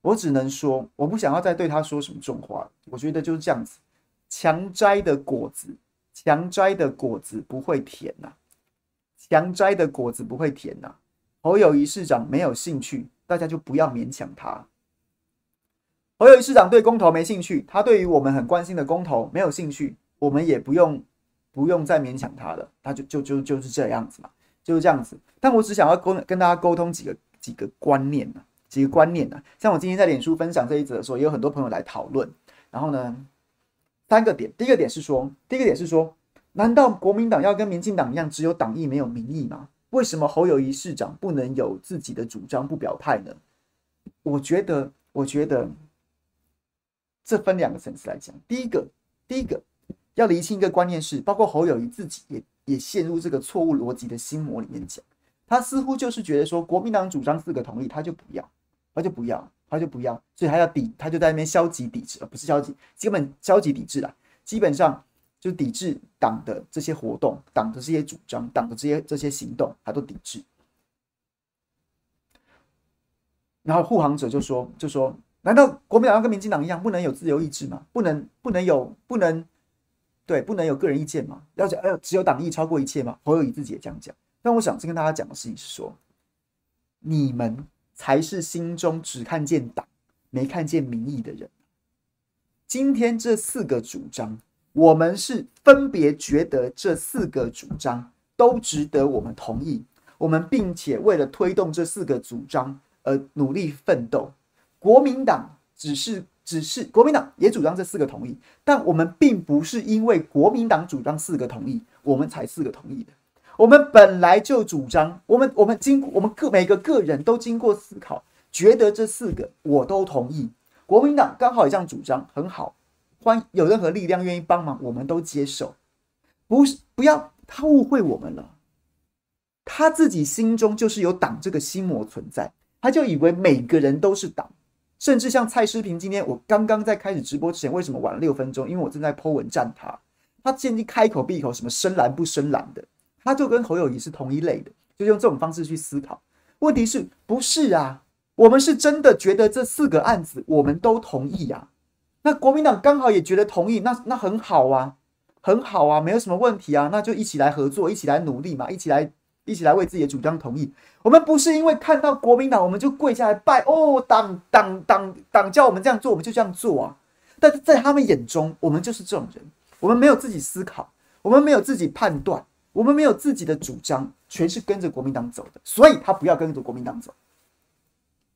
我只能说，我不想要再对他说什么重话。我觉得就是这样子，强摘的果子，强摘的果子不会甜呐，强摘的果子不会甜呐。侯友宜市长没有兴趣，大家就不要勉强他。侯友宜市长对公投没兴趣，他对于我们很关心的公投没有兴趣，我们也不用不用再勉强他了，他就就就就是这样子嘛，就是这样子。但我只想要沟跟大家沟通几个几个观念呢，几个观念呢。像我今天在脸书分享这一则的时候，也有很多朋友来讨论。然后呢，三个点，第一个点是说，第一个点是说，难道国民党要跟民进党一样，只有党意没有民意吗？为什么侯友宜市长不能有自己的主张不表态呢？我觉得，我觉得。这分两个层次来讲，第一个，第一个要厘清一个观念是，包括侯友宜自己也也陷入这个错误逻辑的心魔里面讲，他似乎就是觉得说，国民党主张四个同意，他就不要，他就不要，他就不要，所以他要抵，他就在那边消极抵制，而不是消极，基本消极抵制了，基本上就抵制党的这些活动，党的这些主张，党的这些这些行动，他都抵制。然后护航者就说，就说。难道国民党要跟民进党一样，不能有自由意志吗？不能，不能有，不能，对，不能有个人意见吗？要讲，要只有党意超过一切吗？侯友宜自己也这样讲。但我想，先跟大家讲的事情是说，你们才是心中只看见党，没看见民意的人。今天这四个主张，我们是分别觉得这四个主张都值得我们同意，我们并且为了推动这四个主张而努力奋斗。国民党只是只是国民党也主张这四个同意，但我们并不是因为国民党主张四个同意，我们才四个同意的。我们本来就主张，我们我们经我们个每个个人都经过思考，觉得这四个我都同意。国民党刚好也这样主张，很好，欢有任何力量愿意帮忙，我们都接受。不是，不要他误会我们了，他自己心中就是有党这个心魔存在，他就以为每个人都是党，甚至像蔡诗平今天，我刚刚在开始直播之前，为什么晚了六分钟？因为我正在 po 文站他，他建议开口闭口什么深蓝不深蓝的，他就跟侯友谊是同一类的，就用这种方式去思考。问题是不是啊？我们是真的觉得这四个案子我们都同意啊？那国民党刚好也觉得同意，那那很好啊，很好啊，没有什么问题啊，那就一起来合作，一起来努力嘛，一起来一起来为自己的主张同意。我们不是因为看到国民党我们就跪下来拜哦，党党党党叫我们这样做，我们就这样做啊。但在他们眼中，我们就是这种人，我们没有自己思考，我们没有自己判断，我们没有自己的主张，全是跟着国民党走的，所以他不要跟着国民党走。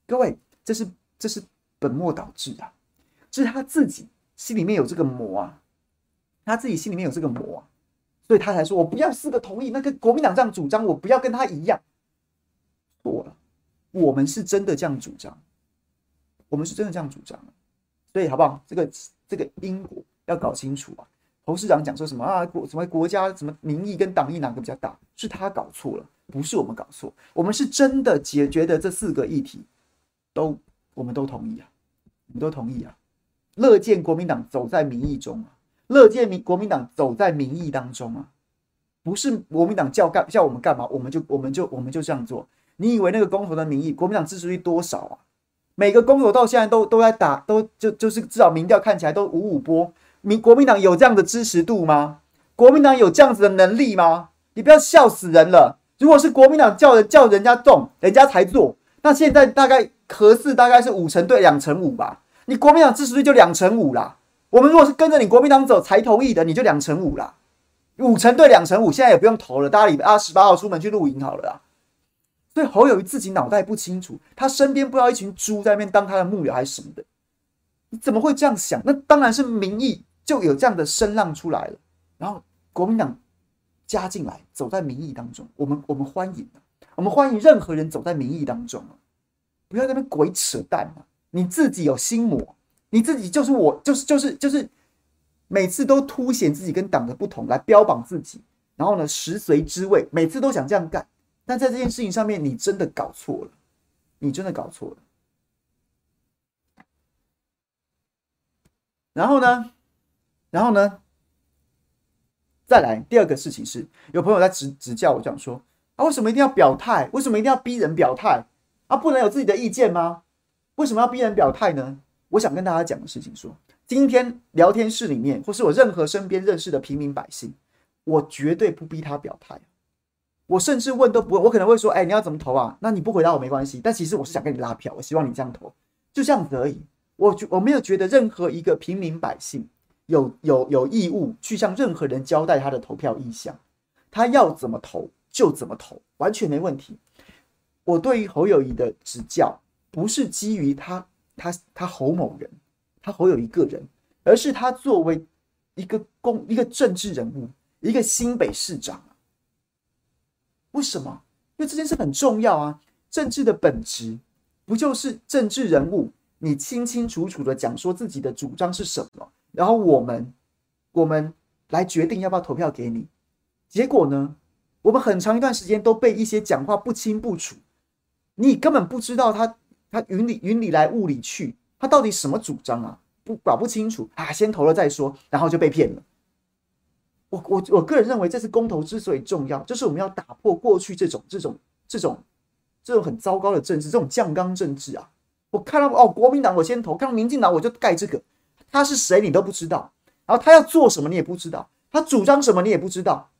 各位，这是这是本末倒置啊！这是他自己心里面有这个魔啊，他自己心里面有这个魔啊，所以他才说：“我不要四个同意，那个国民党这样主张，我不要跟他一样。”错了，我们是真的这样主张，我们是真的这样主张，所以好不好？这个这个因果要搞清楚啊！侯市长讲说什么啊？国什么国家什么民意跟党意哪个比较大？是他搞错了，不是我们搞错，我们是真的解决的这四个议题。都，我们都同意啊，我们都同意啊，乐见国民党走在民意中啊，乐见民国民党走在民意当中啊，不是国民党叫干叫我们干嘛，我们就我们就我们就这样做。你以为那个公投的民意，国民党支持率多少啊？每个公投到现在都都在打，都就就是至少民调看起来都五五波。民国民党有这样的支持度吗？国民党有这样子的能力吗？你不要笑死人了。如果是国民党叫人叫人家动，人家才做，那现在大概。合适大概是五成对两成五吧，你国民党支持率就两成五啦。我们如果是跟着你国民党走才同意的，你就两成五啦。五成对两成五，现在也不用投了，大家礼拜二十八号出门去露营好了啦。所以侯友宜自己脑袋不清楚，他身边不知道一群猪在那边当他的幕僚还是什么的，你怎么会这样想？那当然是民意就有这样的声浪出来了，然后国民党加进来，走在民意当中，我们我们欢迎，我们欢迎任何人走在民意当中。不要在那边鬼扯淡！你自己有心魔，你自己就是我，就是就是就是，每次都凸显自己跟党的不同来标榜自己，然后呢，食髓知味，每次都想这样干。但在这件事情上面，你真的搞错了，你真的搞错了。然后呢，然后呢，再来第二个事情是，有朋友在指指教我讲说啊，为什么一定要表态？为什么一定要逼人表态？啊、不能有自己的意见吗？为什么要逼人表态呢？我想跟大家讲的事情说，今天聊天室里面，或是我任何身边认识的平民百姓，我绝对不逼他表态。我甚至问都不问，我可能会说：“哎，你要怎么投啊？”那你不回答我没关系。但其实我是想跟你拉票，我希望你这样投，就这样子而已。我觉我没有觉得任何一个平民百姓有有有义务去向任何人交代他的投票意向，他要怎么投就怎么投，完全没问题。我对于侯友宜的指教，不是基于他他他侯某人，他侯有一个人，而是他作为一个公一个政治人物，一个新北市长。为什么？因为这件事很重要啊！政治的本质不就是政治人物你清清楚楚的讲说自己的主张是什么，然后我们我们来决定要不要投票给你。结果呢，我们很长一段时间都被一些讲话不清不楚。你根本不知道他他云里云里来雾里去，他到底什么主张啊？不搞不清楚啊，先投了再说，然后就被骗了。我我我个人认为，这次公投之所以重要，就是我们要打破过去这种这种这种这种很糟糕的政治，这种酱缸政治啊。我看到哦，国民党我先投，看到民进党我就盖这个，他是谁你都不知道，然后他要做什么你也不知道，他主张什么你也不知道。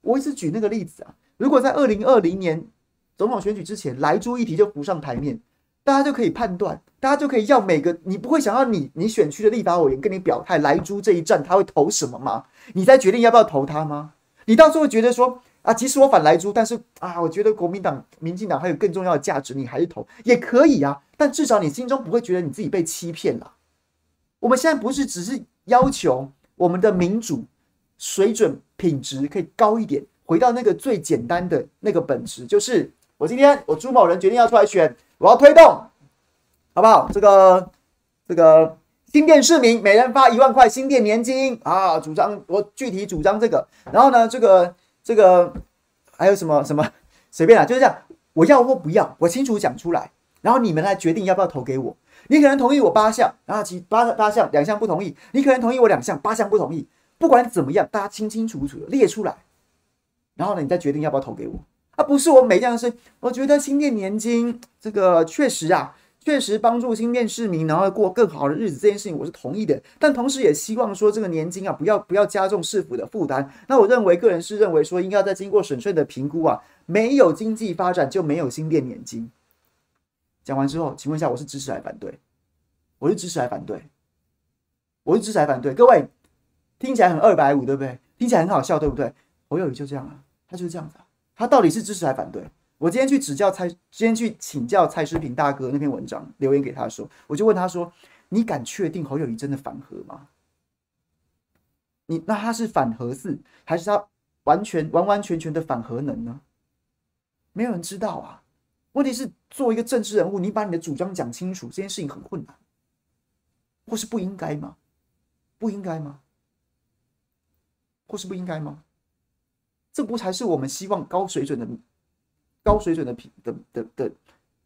我一直举那个例子啊，如果在二零二零年。总统选举之前，莱猪议题就浮上台面，大家就可以判断，大家就可以要每个你不会想要你你选区的立法委员跟你表态，莱猪这一战他会投什么吗？你再决定要不要投他吗？你到时候觉得说啊，即使我反莱猪，但是啊，我觉得国民党、民进党还有更重要的价值，你还是投也可以啊。但至少你心中不会觉得你自己被欺骗了。我们现在不是只是要求我们的民主水准品质可以高一点，回到那个最简单的那个本质，就是。我今天我朱某人决定要出来选，我要推动好不好？这个这个新店市民每人发一万块新店年金啊，主张我具体主张这个。然后呢，这个这个还有什么什么随便啦，就是这样，我要或不要，我清楚讲出来，然后你们来决定要不要投给我。你可能同意我八项，然后其八八项两项不同意，你可能同意我两项，八项不同意。不管怎么样，大家清清楚楚的列出来，然后呢，你再决定要不要投给我。不是我每样事，我觉得新店年金这个确实啊，确实帮助新店市民，然后过更好的日子，这件事情我是同意的。但同时也希望说，这个年金啊，不要不要加重市府的负担。那我认为，个人是认为说，应该再经过审慎的评估啊，没有经济发展就没有新店年金。讲完之后，请问一下，我是支持还是反对？我是支持还是反对？我是支持还是反对？各位。听起来很二百五，对不对？听起来很好笑，对不对？侯友宜就这样啊，他就是这样子。他到底是支持还反对？我今天去指教蔡，今天去请教蔡诗平大哥那篇文章留言给他说，我就问他说：“你敢确定侯友宜真的反核吗？你那他是反核四，还是他完全完完全全的反核能呢？没有人知道啊。问题是，作为一个政治人物，你把你的主张讲清楚，这件事情很困难，或是不应该吗？不应该吗？”或是不应该吗？这不才是我们希望高水准的、高水准的品的的的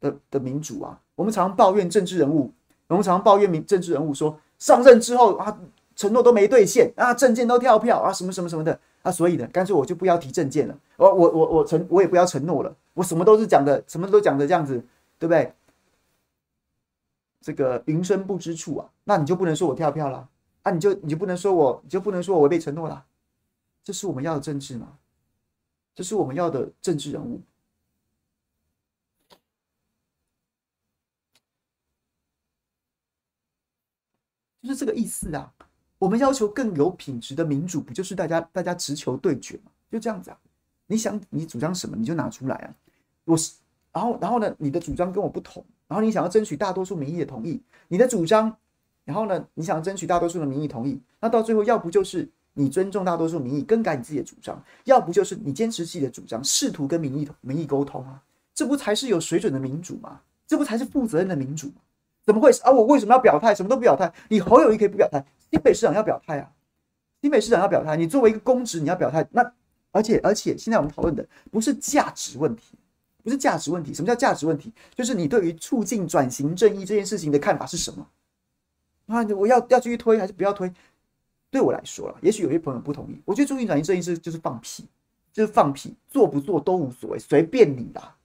的的民主啊！我们常抱怨政治人物，我们常常抱怨民政治人物说上任之后啊，承诺都没兑现啊，政见都跳票啊，什么什么什么的啊，所以呢，干脆我就不要提政见了，我我我我承我也不要承诺了，我什么都是讲的，什么都讲的这样子，对不对？这个云深不知处啊，那你就不能说我跳票了啊，你就你就不能说我，你就不能说我违背承诺了。这是我们要的政治吗？这是我们要的政治人物，就是这个意思啊！我们要求更有品质的民主，不就是大家大家直球对决吗？就这样子啊！你想你主张什么，你就拿出来啊！我是，然后然后呢，你的主张跟我不同，然后你想要争取大多数民意的同意，你的主张，然后呢，你想要争取大多数的民意同意，那到最后要不就是。你尊重大多数民意，更改你自己的主张，要不就是你坚持自己的主张，试图跟民意民意沟通啊，这不才是有水准的民主吗？这不才是负责任的民主吗？怎么会啊？我为什么要表态？什么都不表态？你侯友宜可以不表态，新北市长要表态啊，新北市长要表态，你作为一个公职，你要表态。那而且而且，现在我们讨论的不是价值问题，不是价值问题。什么叫价值问题？就是你对于促进转型正义这件事情的看法是什么？啊，我要要继续推还是不要推？对我来说了，也许有些朋友不同意。我觉得中性转型正义是就是放屁，就是放屁，做不做都无所谓，随便你啦。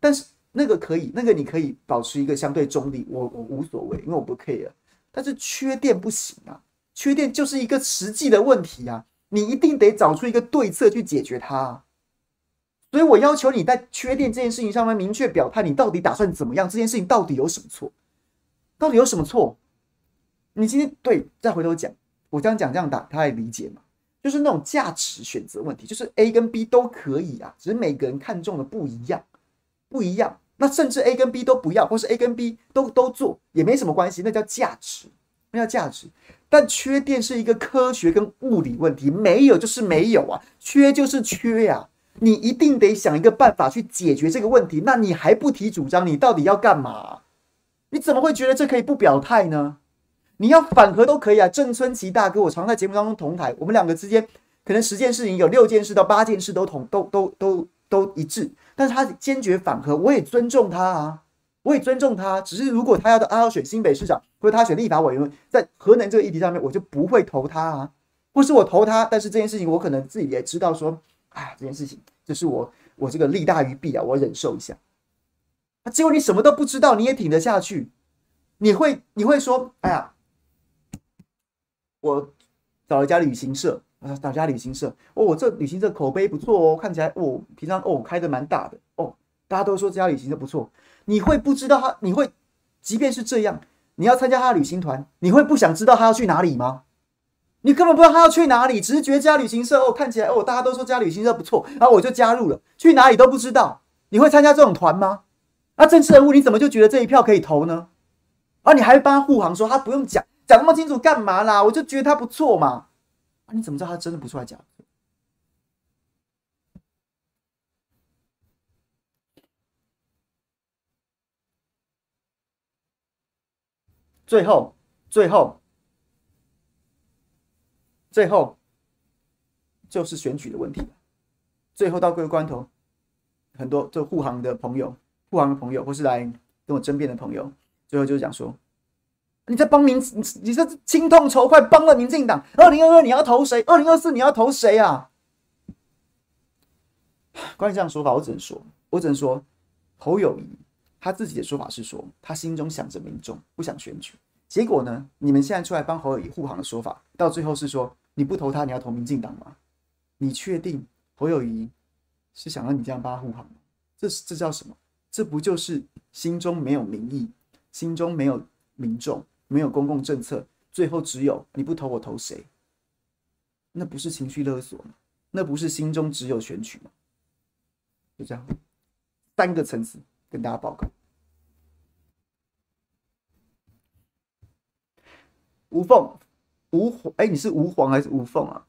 但是那个可以，那个你可以保持一个相对中立，我我无所谓，因为我不 care。但是缺电不行啊，缺电就是一个实际的问题啊，你一定得找出一个对策去解决它。所以我要求你在缺电这件事情上面明确表态，你到底打算怎么样？这件事情到底有什么错？到底有什么错？你今天对，再回头讲。我这样讲，这样打，他还理解吗？就是那种价值选择问题，就是 A 跟 B 都可以啊，只是每个人看中的不一样，不一样。那甚至 A 跟 B 都不要，或是 A 跟 B 都都做，也没什么关系，那叫价值，那叫价值。但缺电是一个科学跟物理问题，没有就是没有啊，缺就是缺呀，你一定得想一个办法去解决这个问题。那你还不提主张，你到底要干嘛？你怎么会觉得这可以不表态呢？你要反核都可以啊，郑春琪大哥，我常在节目当中同台，我们两个之间可能十件事情有六件事到八件事都同都都都都一致，但是他坚决反核，我也尊重他啊，我也尊重他。只是如果他要他要选新北市长，或者他选立法委员，在核能这个议题上面，我就不会投他啊，或是我投他，但是这件事情我可能自己也知道说，哎，这件事情就是我我这个利大于弊啊，我忍受一下。啊，结果你什么都不知道，你也挺得下去，你会你会说，哎呀。我找了一家旅行社啊，找家旅行社哦，我这旅行社口碑不错哦，看起来哦，平常哦开的蛮大的哦，大家都说这家旅行社不错。你会不知道他？你会，即便是这样，你要参加他的旅行团，你会不想知道他要去哪里吗？你根本不知道他要去哪里，只是觉得这家旅行社哦看起来哦，大家都说这家旅行社不错，然后我就加入了，去哪里都不知道。你会参加这种团吗？那政治人物你怎么就觉得这一票可以投呢？而你还会帮他护航，说他不用讲。讲那么清楚干嘛啦？我就觉得他不错嘛。啊，你怎么知道他真的不错还假的？最后，最后，最后，就是选举的问题。最后到各个关头，很多就护航的朋友、护航的朋友，或是来跟我争辩的朋友，最后就是讲说：“你在帮民，你你这青痛仇快，帮了民进党。二零二二你要投谁？二零二四你要投谁啊？”关于这样说法，我只能说，我只能说，侯友谊。他自己的说法是说，他心中想着民众，不想选举。结果呢，你们现在出来帮侯友谊护航的说法，到最后是说你不投他，你要投民进党吗？你确定侯友谊是想让你这样帮他护航吗？这是这叫什么？这不就是心中没有民意，心中没有民众，没有公共政策，最后只有你不投我投谁？那不是情绪勒索吗？那不是心中只有选举吗？就这样，三个层次。跟大家报告，吴凤，吴，哎，你是吴黄还是吴凤啊？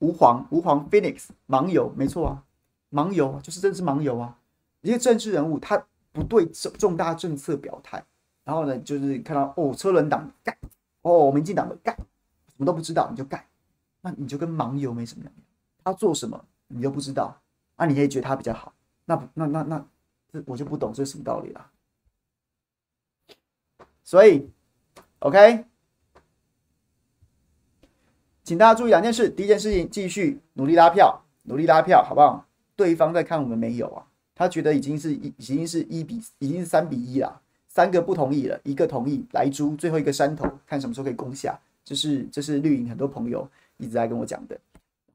吴黄，吴黄，Phoenix，盲游，没错啊，盲游就是真是盲游啊。一些政治人物，他不对重重大政策表态，然后呢，就是看到哦，车轮党干，哦，民进党的干，什么都不知道你就干，那你就跟盲游没什么两样。他做什么你都不知道，啊，你可以觉得他比较好，那那那那。那这我就不懂这是什么道理了，所以，OK，请大家注意两件事。第一件事情，继续努力拉票，努力拉票，好不好？对方在看我们没有啊？他觉得已经是一，已经是一比，已经是三比一了，三个不同意了，一个同意，莱猪最后一个山头，看什么时候可以攻下。这是这是绿营很多朋友一直在跟我讲的。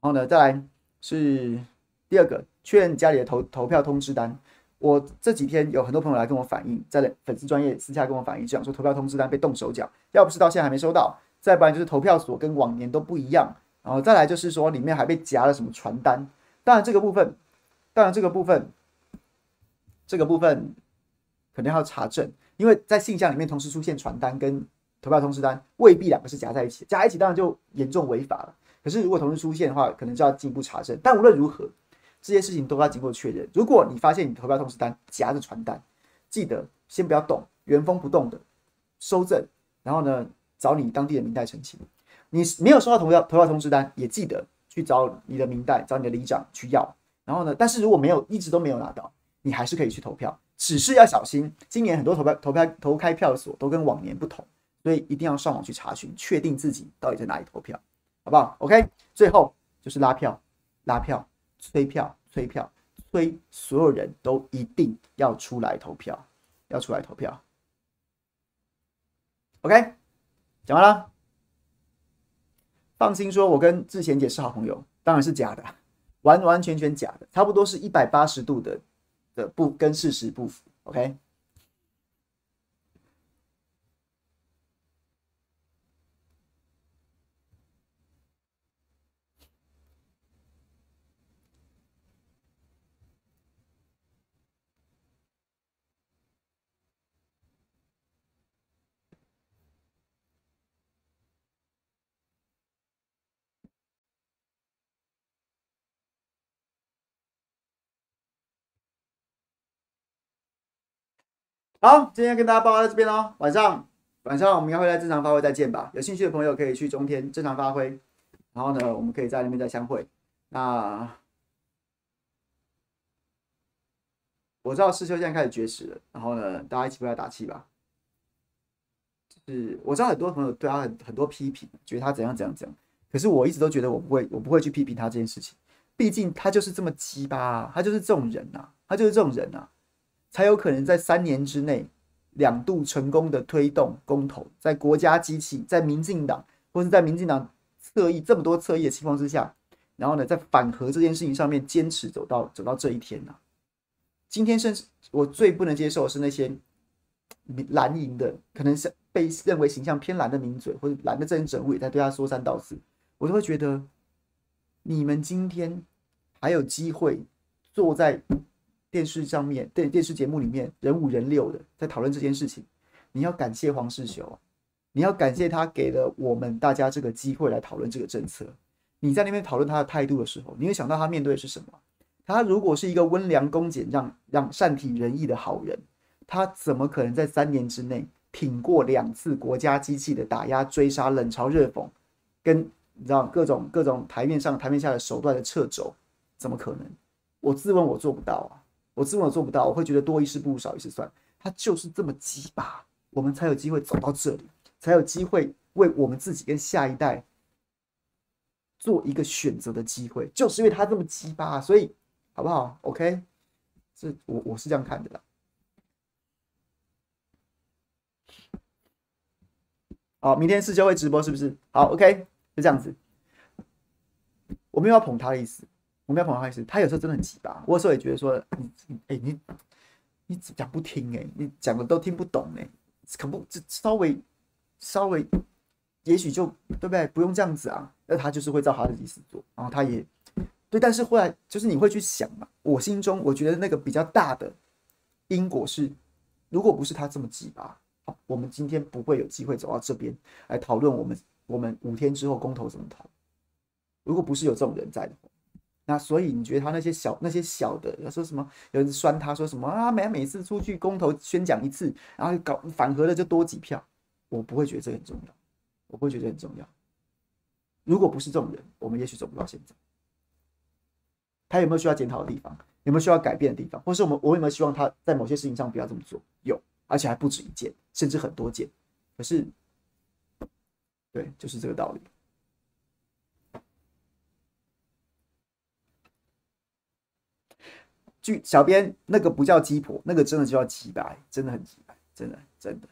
然后呢，再来是第二个，确认家里的投投票通知单。我这几天有很多朋友来跟我反映，在粉丝专业私下跟我反映，讲说投票通知单被动手脚，要不是到现在还没收到，再不然就是投票所跟往年都不一样，然后再来就是说里面还被夹了什么传单。当然这个部分，当然这个部分，这个部分肯定要查证，因为在信箱里面同时出现传单跟投票通知单，未必两个是夹在一起，夹在一起当然就严重违法了。可是如果同时出现的话，可能就要进一步查证。但无论如何。这些事情都要经过确认。如果你发现你投票通知单夹着传单，记得先不要动，原封不动的收证，然后呢，找你当地的民代澄清。你没有收到投票投票通知单，也记得去找你的民代，找你的里长去要。然后呢，但是如果没有一直都没有拿到，你还是可以去投票，只是要小心。今年很多投票投票投开票所都跟往年不同，所以一定要上网去查询，确定自己到底在哪里投票，好不好？OK，最后就是拉票，拉票。催票，催票，催所有人都一定要出来投票，要出来投票。OK，讲完了。放心说，我跟智贤姐是好朋友，当然是假的，完完全全假的，差不多是一百八十度的的不跟事实不符。OK。好，今天跟大家报告在这边喽。晚上，晚上我们应该会来正常发挥，再见吧。有兴趣的朋友可以去中天正常发挥，然后呢，我们可以在那边再相会。那我知道世秋现在开始绝食了，然后呢，大家一起为他打气吧。就是我知道很多朋友对他很很多批评，觉得他怎样怎样怎样，可是我一直都觉得我不会，我不会去批评他这件事情。毕竟他就是这么鸡巴，他就是这种人呐，他就是这种人呐。才有可能在三年之内两度成功的推动公投，在国家机器，在民进党或是在民进党侧翼这么多侧翼的情况之下，然后呢，在反核这件事情上面坚持走到走到这一天呐、今天甚至我最不能接受的是那些蓝营的，可能是被认为形象偏蓝的名嘴或者蓝的政治人物也在对他说三道四，我都会觉得你们今天还有机会坐在。电视上面，电电视节目里面人五人六的在讨论这件事情，你要感谢黄世雄啊，你要感谢他给了我们大家这个机会来讨论这个政策。你在那边讨论他的态度的时候，你会想到他面对的是什么？他如果是一个温良恭俭让、让善体人意的好人，他怎么可能在三年之内挺过两次国家机器的打压、追杀、冷嘲热讽，跟你知道各种各种台面上、台面下的手段的掣肘，怎么可能？我自问我做不到啊！我自问我做不到，我会觉得多一事不如少一事算。他就是这么鸡巴，我们才有机会走到这里，才有机会为我们自己跟下一代做一个选择的机会，就是因为他这么鸡巴，所以好不好？OK，这我我是这样看的啦。好，明天世修会直播是不是？好，OK，就这样子。我没有要捧他的意思，我没有捧他的意思。他有时候真的很奇葩，我有时候也觉得说，你，哎、你，你讲不听哎、你讲的都听不懂哎、欸，可不，这稍微，稍微，也许就对不对？不用这样子啊。那他就是会照他的意思做，然后他也对，但是后来就是你会去想嘛，我心中我觉得那个比较大的因果是，如果不是他这么急吧。我们今天不会有机会走到这边来讨论我们我们五天之后公投怎么投。如果不是有这种人在的话，那所以你觉得他那些小那些小的，要说什么？有人酸他说什么啊？每每次出去公投宣讲一次，然后搞反核的就多几票，我不会觉得这很重要，我不会觉得很重要。如果不是这种人，我们也许走不到现在。他有没有需要检讨的地方？有没有需要改变的地方？或是我们我有没有希望他在某些事情上不要这么做？有。而且还不止一件，甚至很多件。可是，对，就是这个道理。据小编，那个不叫鸡婆，那个真的就叫鸡白，真的很鸡白，真的真的。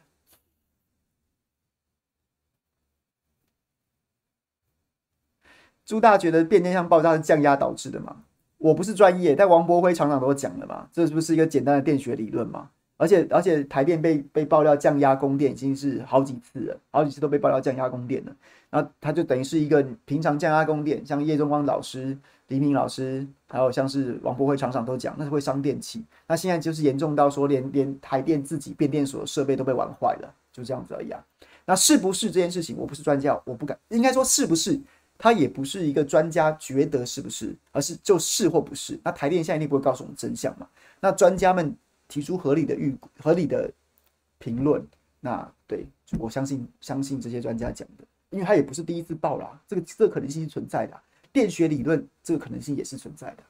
朱大觉得变电箱爆炸是降压导致的吗？我不是专业，但王博辉厂长都讲了嘛，这不是一个简单的电学理论吗？而且而且台电被被爆料降压供电已经是好几次了，好几次都被爆料降压供电了。然后它就等于是一个平常降压供电，像叶中光老师、黎明老师，还有像是王博辉厂长都讲，那是会伤电器。那现在就是严重到说连连台电自己变电所的设备都被玩坏了，就这样子而已啊。那是不是这件事情？我不是专家，我不敢，应该说是不是？他也不是一个专家觉得是不是，而是就是或不是。那台电现在一定不会告诉我们真相嘛？那专家们。提出合理的预合理的评论，那对我相信相信这些专家讲的，因为他也不是第一次爆啦，这个这个可能性是存在的，电学理论这个可能性也是存在的。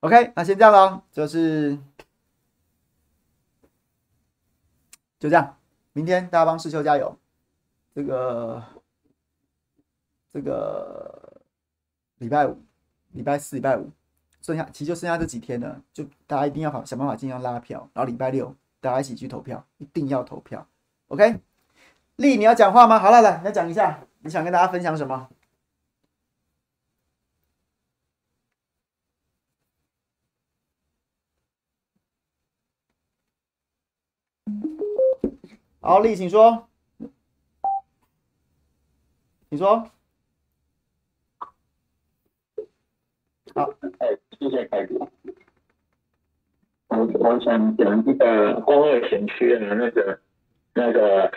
OK，那先这样咯，就是就这样，明天大家帮世修加油，这个。这个礼拜五、礼拜四、礼拜五，剩下其实就剩下这几天了，就大家一定要好想办法尽量拉票，然后礼拜六大家一起去投票，一定要投票。OK，丽，你要讲话吗？好了，来，你要讲一下，你想跟大家分享什么？好，丽，请说，你说。好，哎，谢谢凯哥。我我想讲一个工业园区的那个、那个、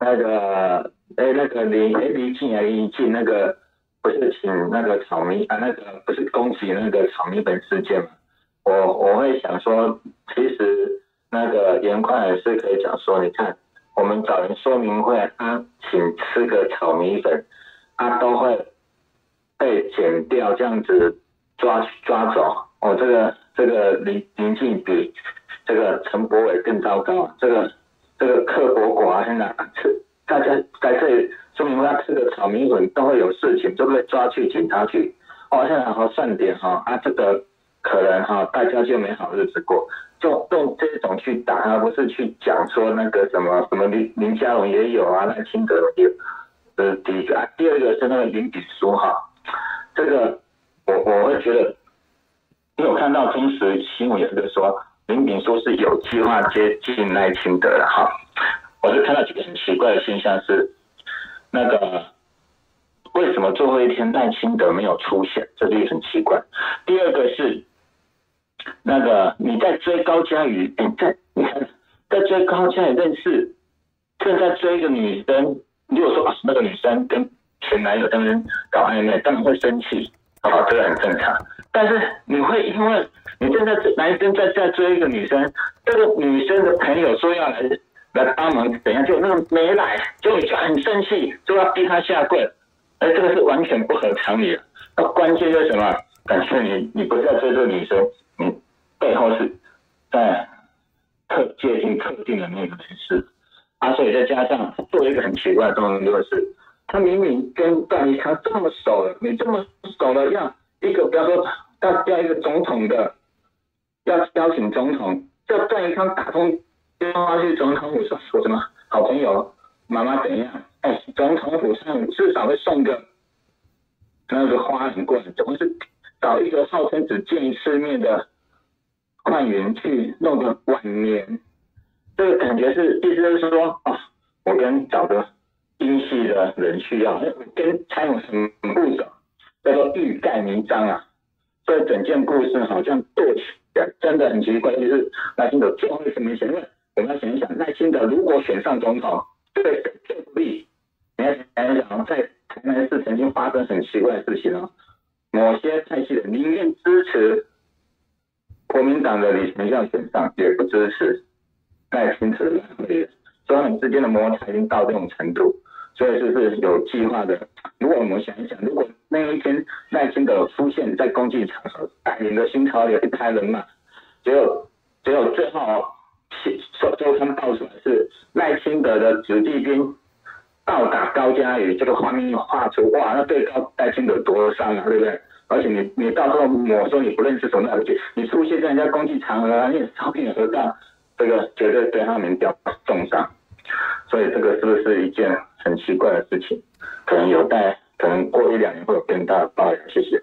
那个，哎，那个李哎李静啊李静那个，不是请那个草莓啊那个不是恭喜那个草莓本事件嘛？我我会想说，其实那个严宽也是可以讲说，你看我们找人说明会，啊、请吃个炒米粉，他、啊、都会。被剪掉，这样子抓抓走哦。这个这个林林静比这个陈柏伟更糟糕。这个这个刻薄寡恩啊，吃大家在这里说明他吃个炒米粉都会有事情，都被抓去警察局。哦，现在好好算点哈啊，这个可能哈大家就没好日子过，就用这种去打，而不是去讲说那个什么什么林林佳龙也有啊，赖清德也有。这是第一个啊，第二个是那个林炳书哈。这个我我会觉得，因为我看到当时新闻有个说林炳书是有计划接近赖清德的哈，我就看到几个很奇怪的现象是，那个为什么最后一天赖清德没有出现，这就很奇怪。第二个是那个你在追高嘉瑜，你在你看在追高嘉瑜认识正在追一个女生，如果说啊那个女生跟前男友在那边搞暧昧，当然会生气，啊、这个很正常。但是你会因为你正在男生在在追一个女生，这个女生的朋友说要来来帮忙怎样，就那个没来，就你就很生气，就要逼他下跪，哎这个是完全不合常理的。那关键是什么？感谢你，你不是在追这个女生，你背后是在特接近特定的那个人士。啊，所以再加上做一个很奇怪的动作，就是他明明跟段奕康这么熟了，你这么熟了，要一个不要说要要一个总统的，要邀请总统，叫段奕康打通电话去总统府说说什么好朋友妈妈怎样？哎，总统府上至少会送个那个花很贵，总是找一个号称只见一次面的官员去弄个晚年。这个感觉是意思就是说啊，我跟找个英系的人需要，跟蔡英文很很不熟，叫做欲盖弥彰啊。所以整件故事好像做起来真的很奇怪，就是赖清德最后是没选，因为我们要想一想，赖清德如果选上总统，对最不利。你要想一想，在台南市曾经发生很奇怪的事情哦，某些蔡系的宁愿支持国民党的李全孝选上，也不支持。赖清德的，所以他们之间的摩擦已经到这种程度，所以就是有计划的。如果我们想一想，如果那一天赖清德出现在公祭场合，带领的新潮流一派人马，只有只有最后周周刊爆出来是赖清德的子弟兵倒打高嘉宇，这个画面画出，哇，那对高赖清德多伤啊，对不对？而且你你到时候我说你不认识什么，而且你出现在人家公祭场合，你照片合照。这个绝对对他们掉重伤，所以这个是不是一件很奇怪的事情？可能有待，可能过一两年会有更大的爆料。谢谢。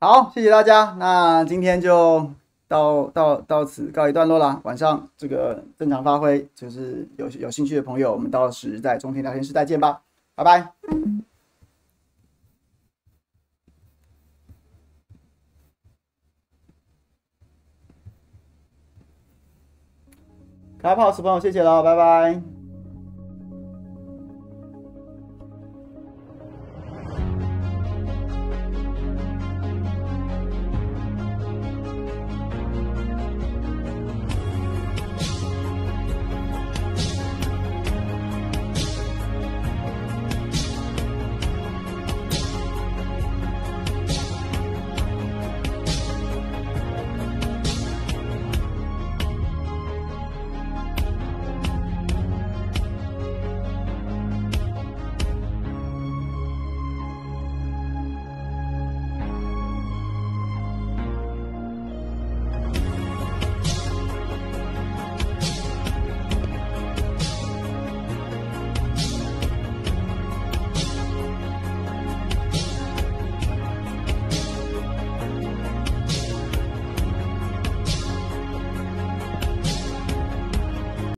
好，谢谢大家。那今天就到到到此告一段落啦。晚上这个正常发挥，就是有有兴趣的朋友，我们到时在中天聊天室再见吧。拜拜。开 pose 朋友，谢谢了，拜拜。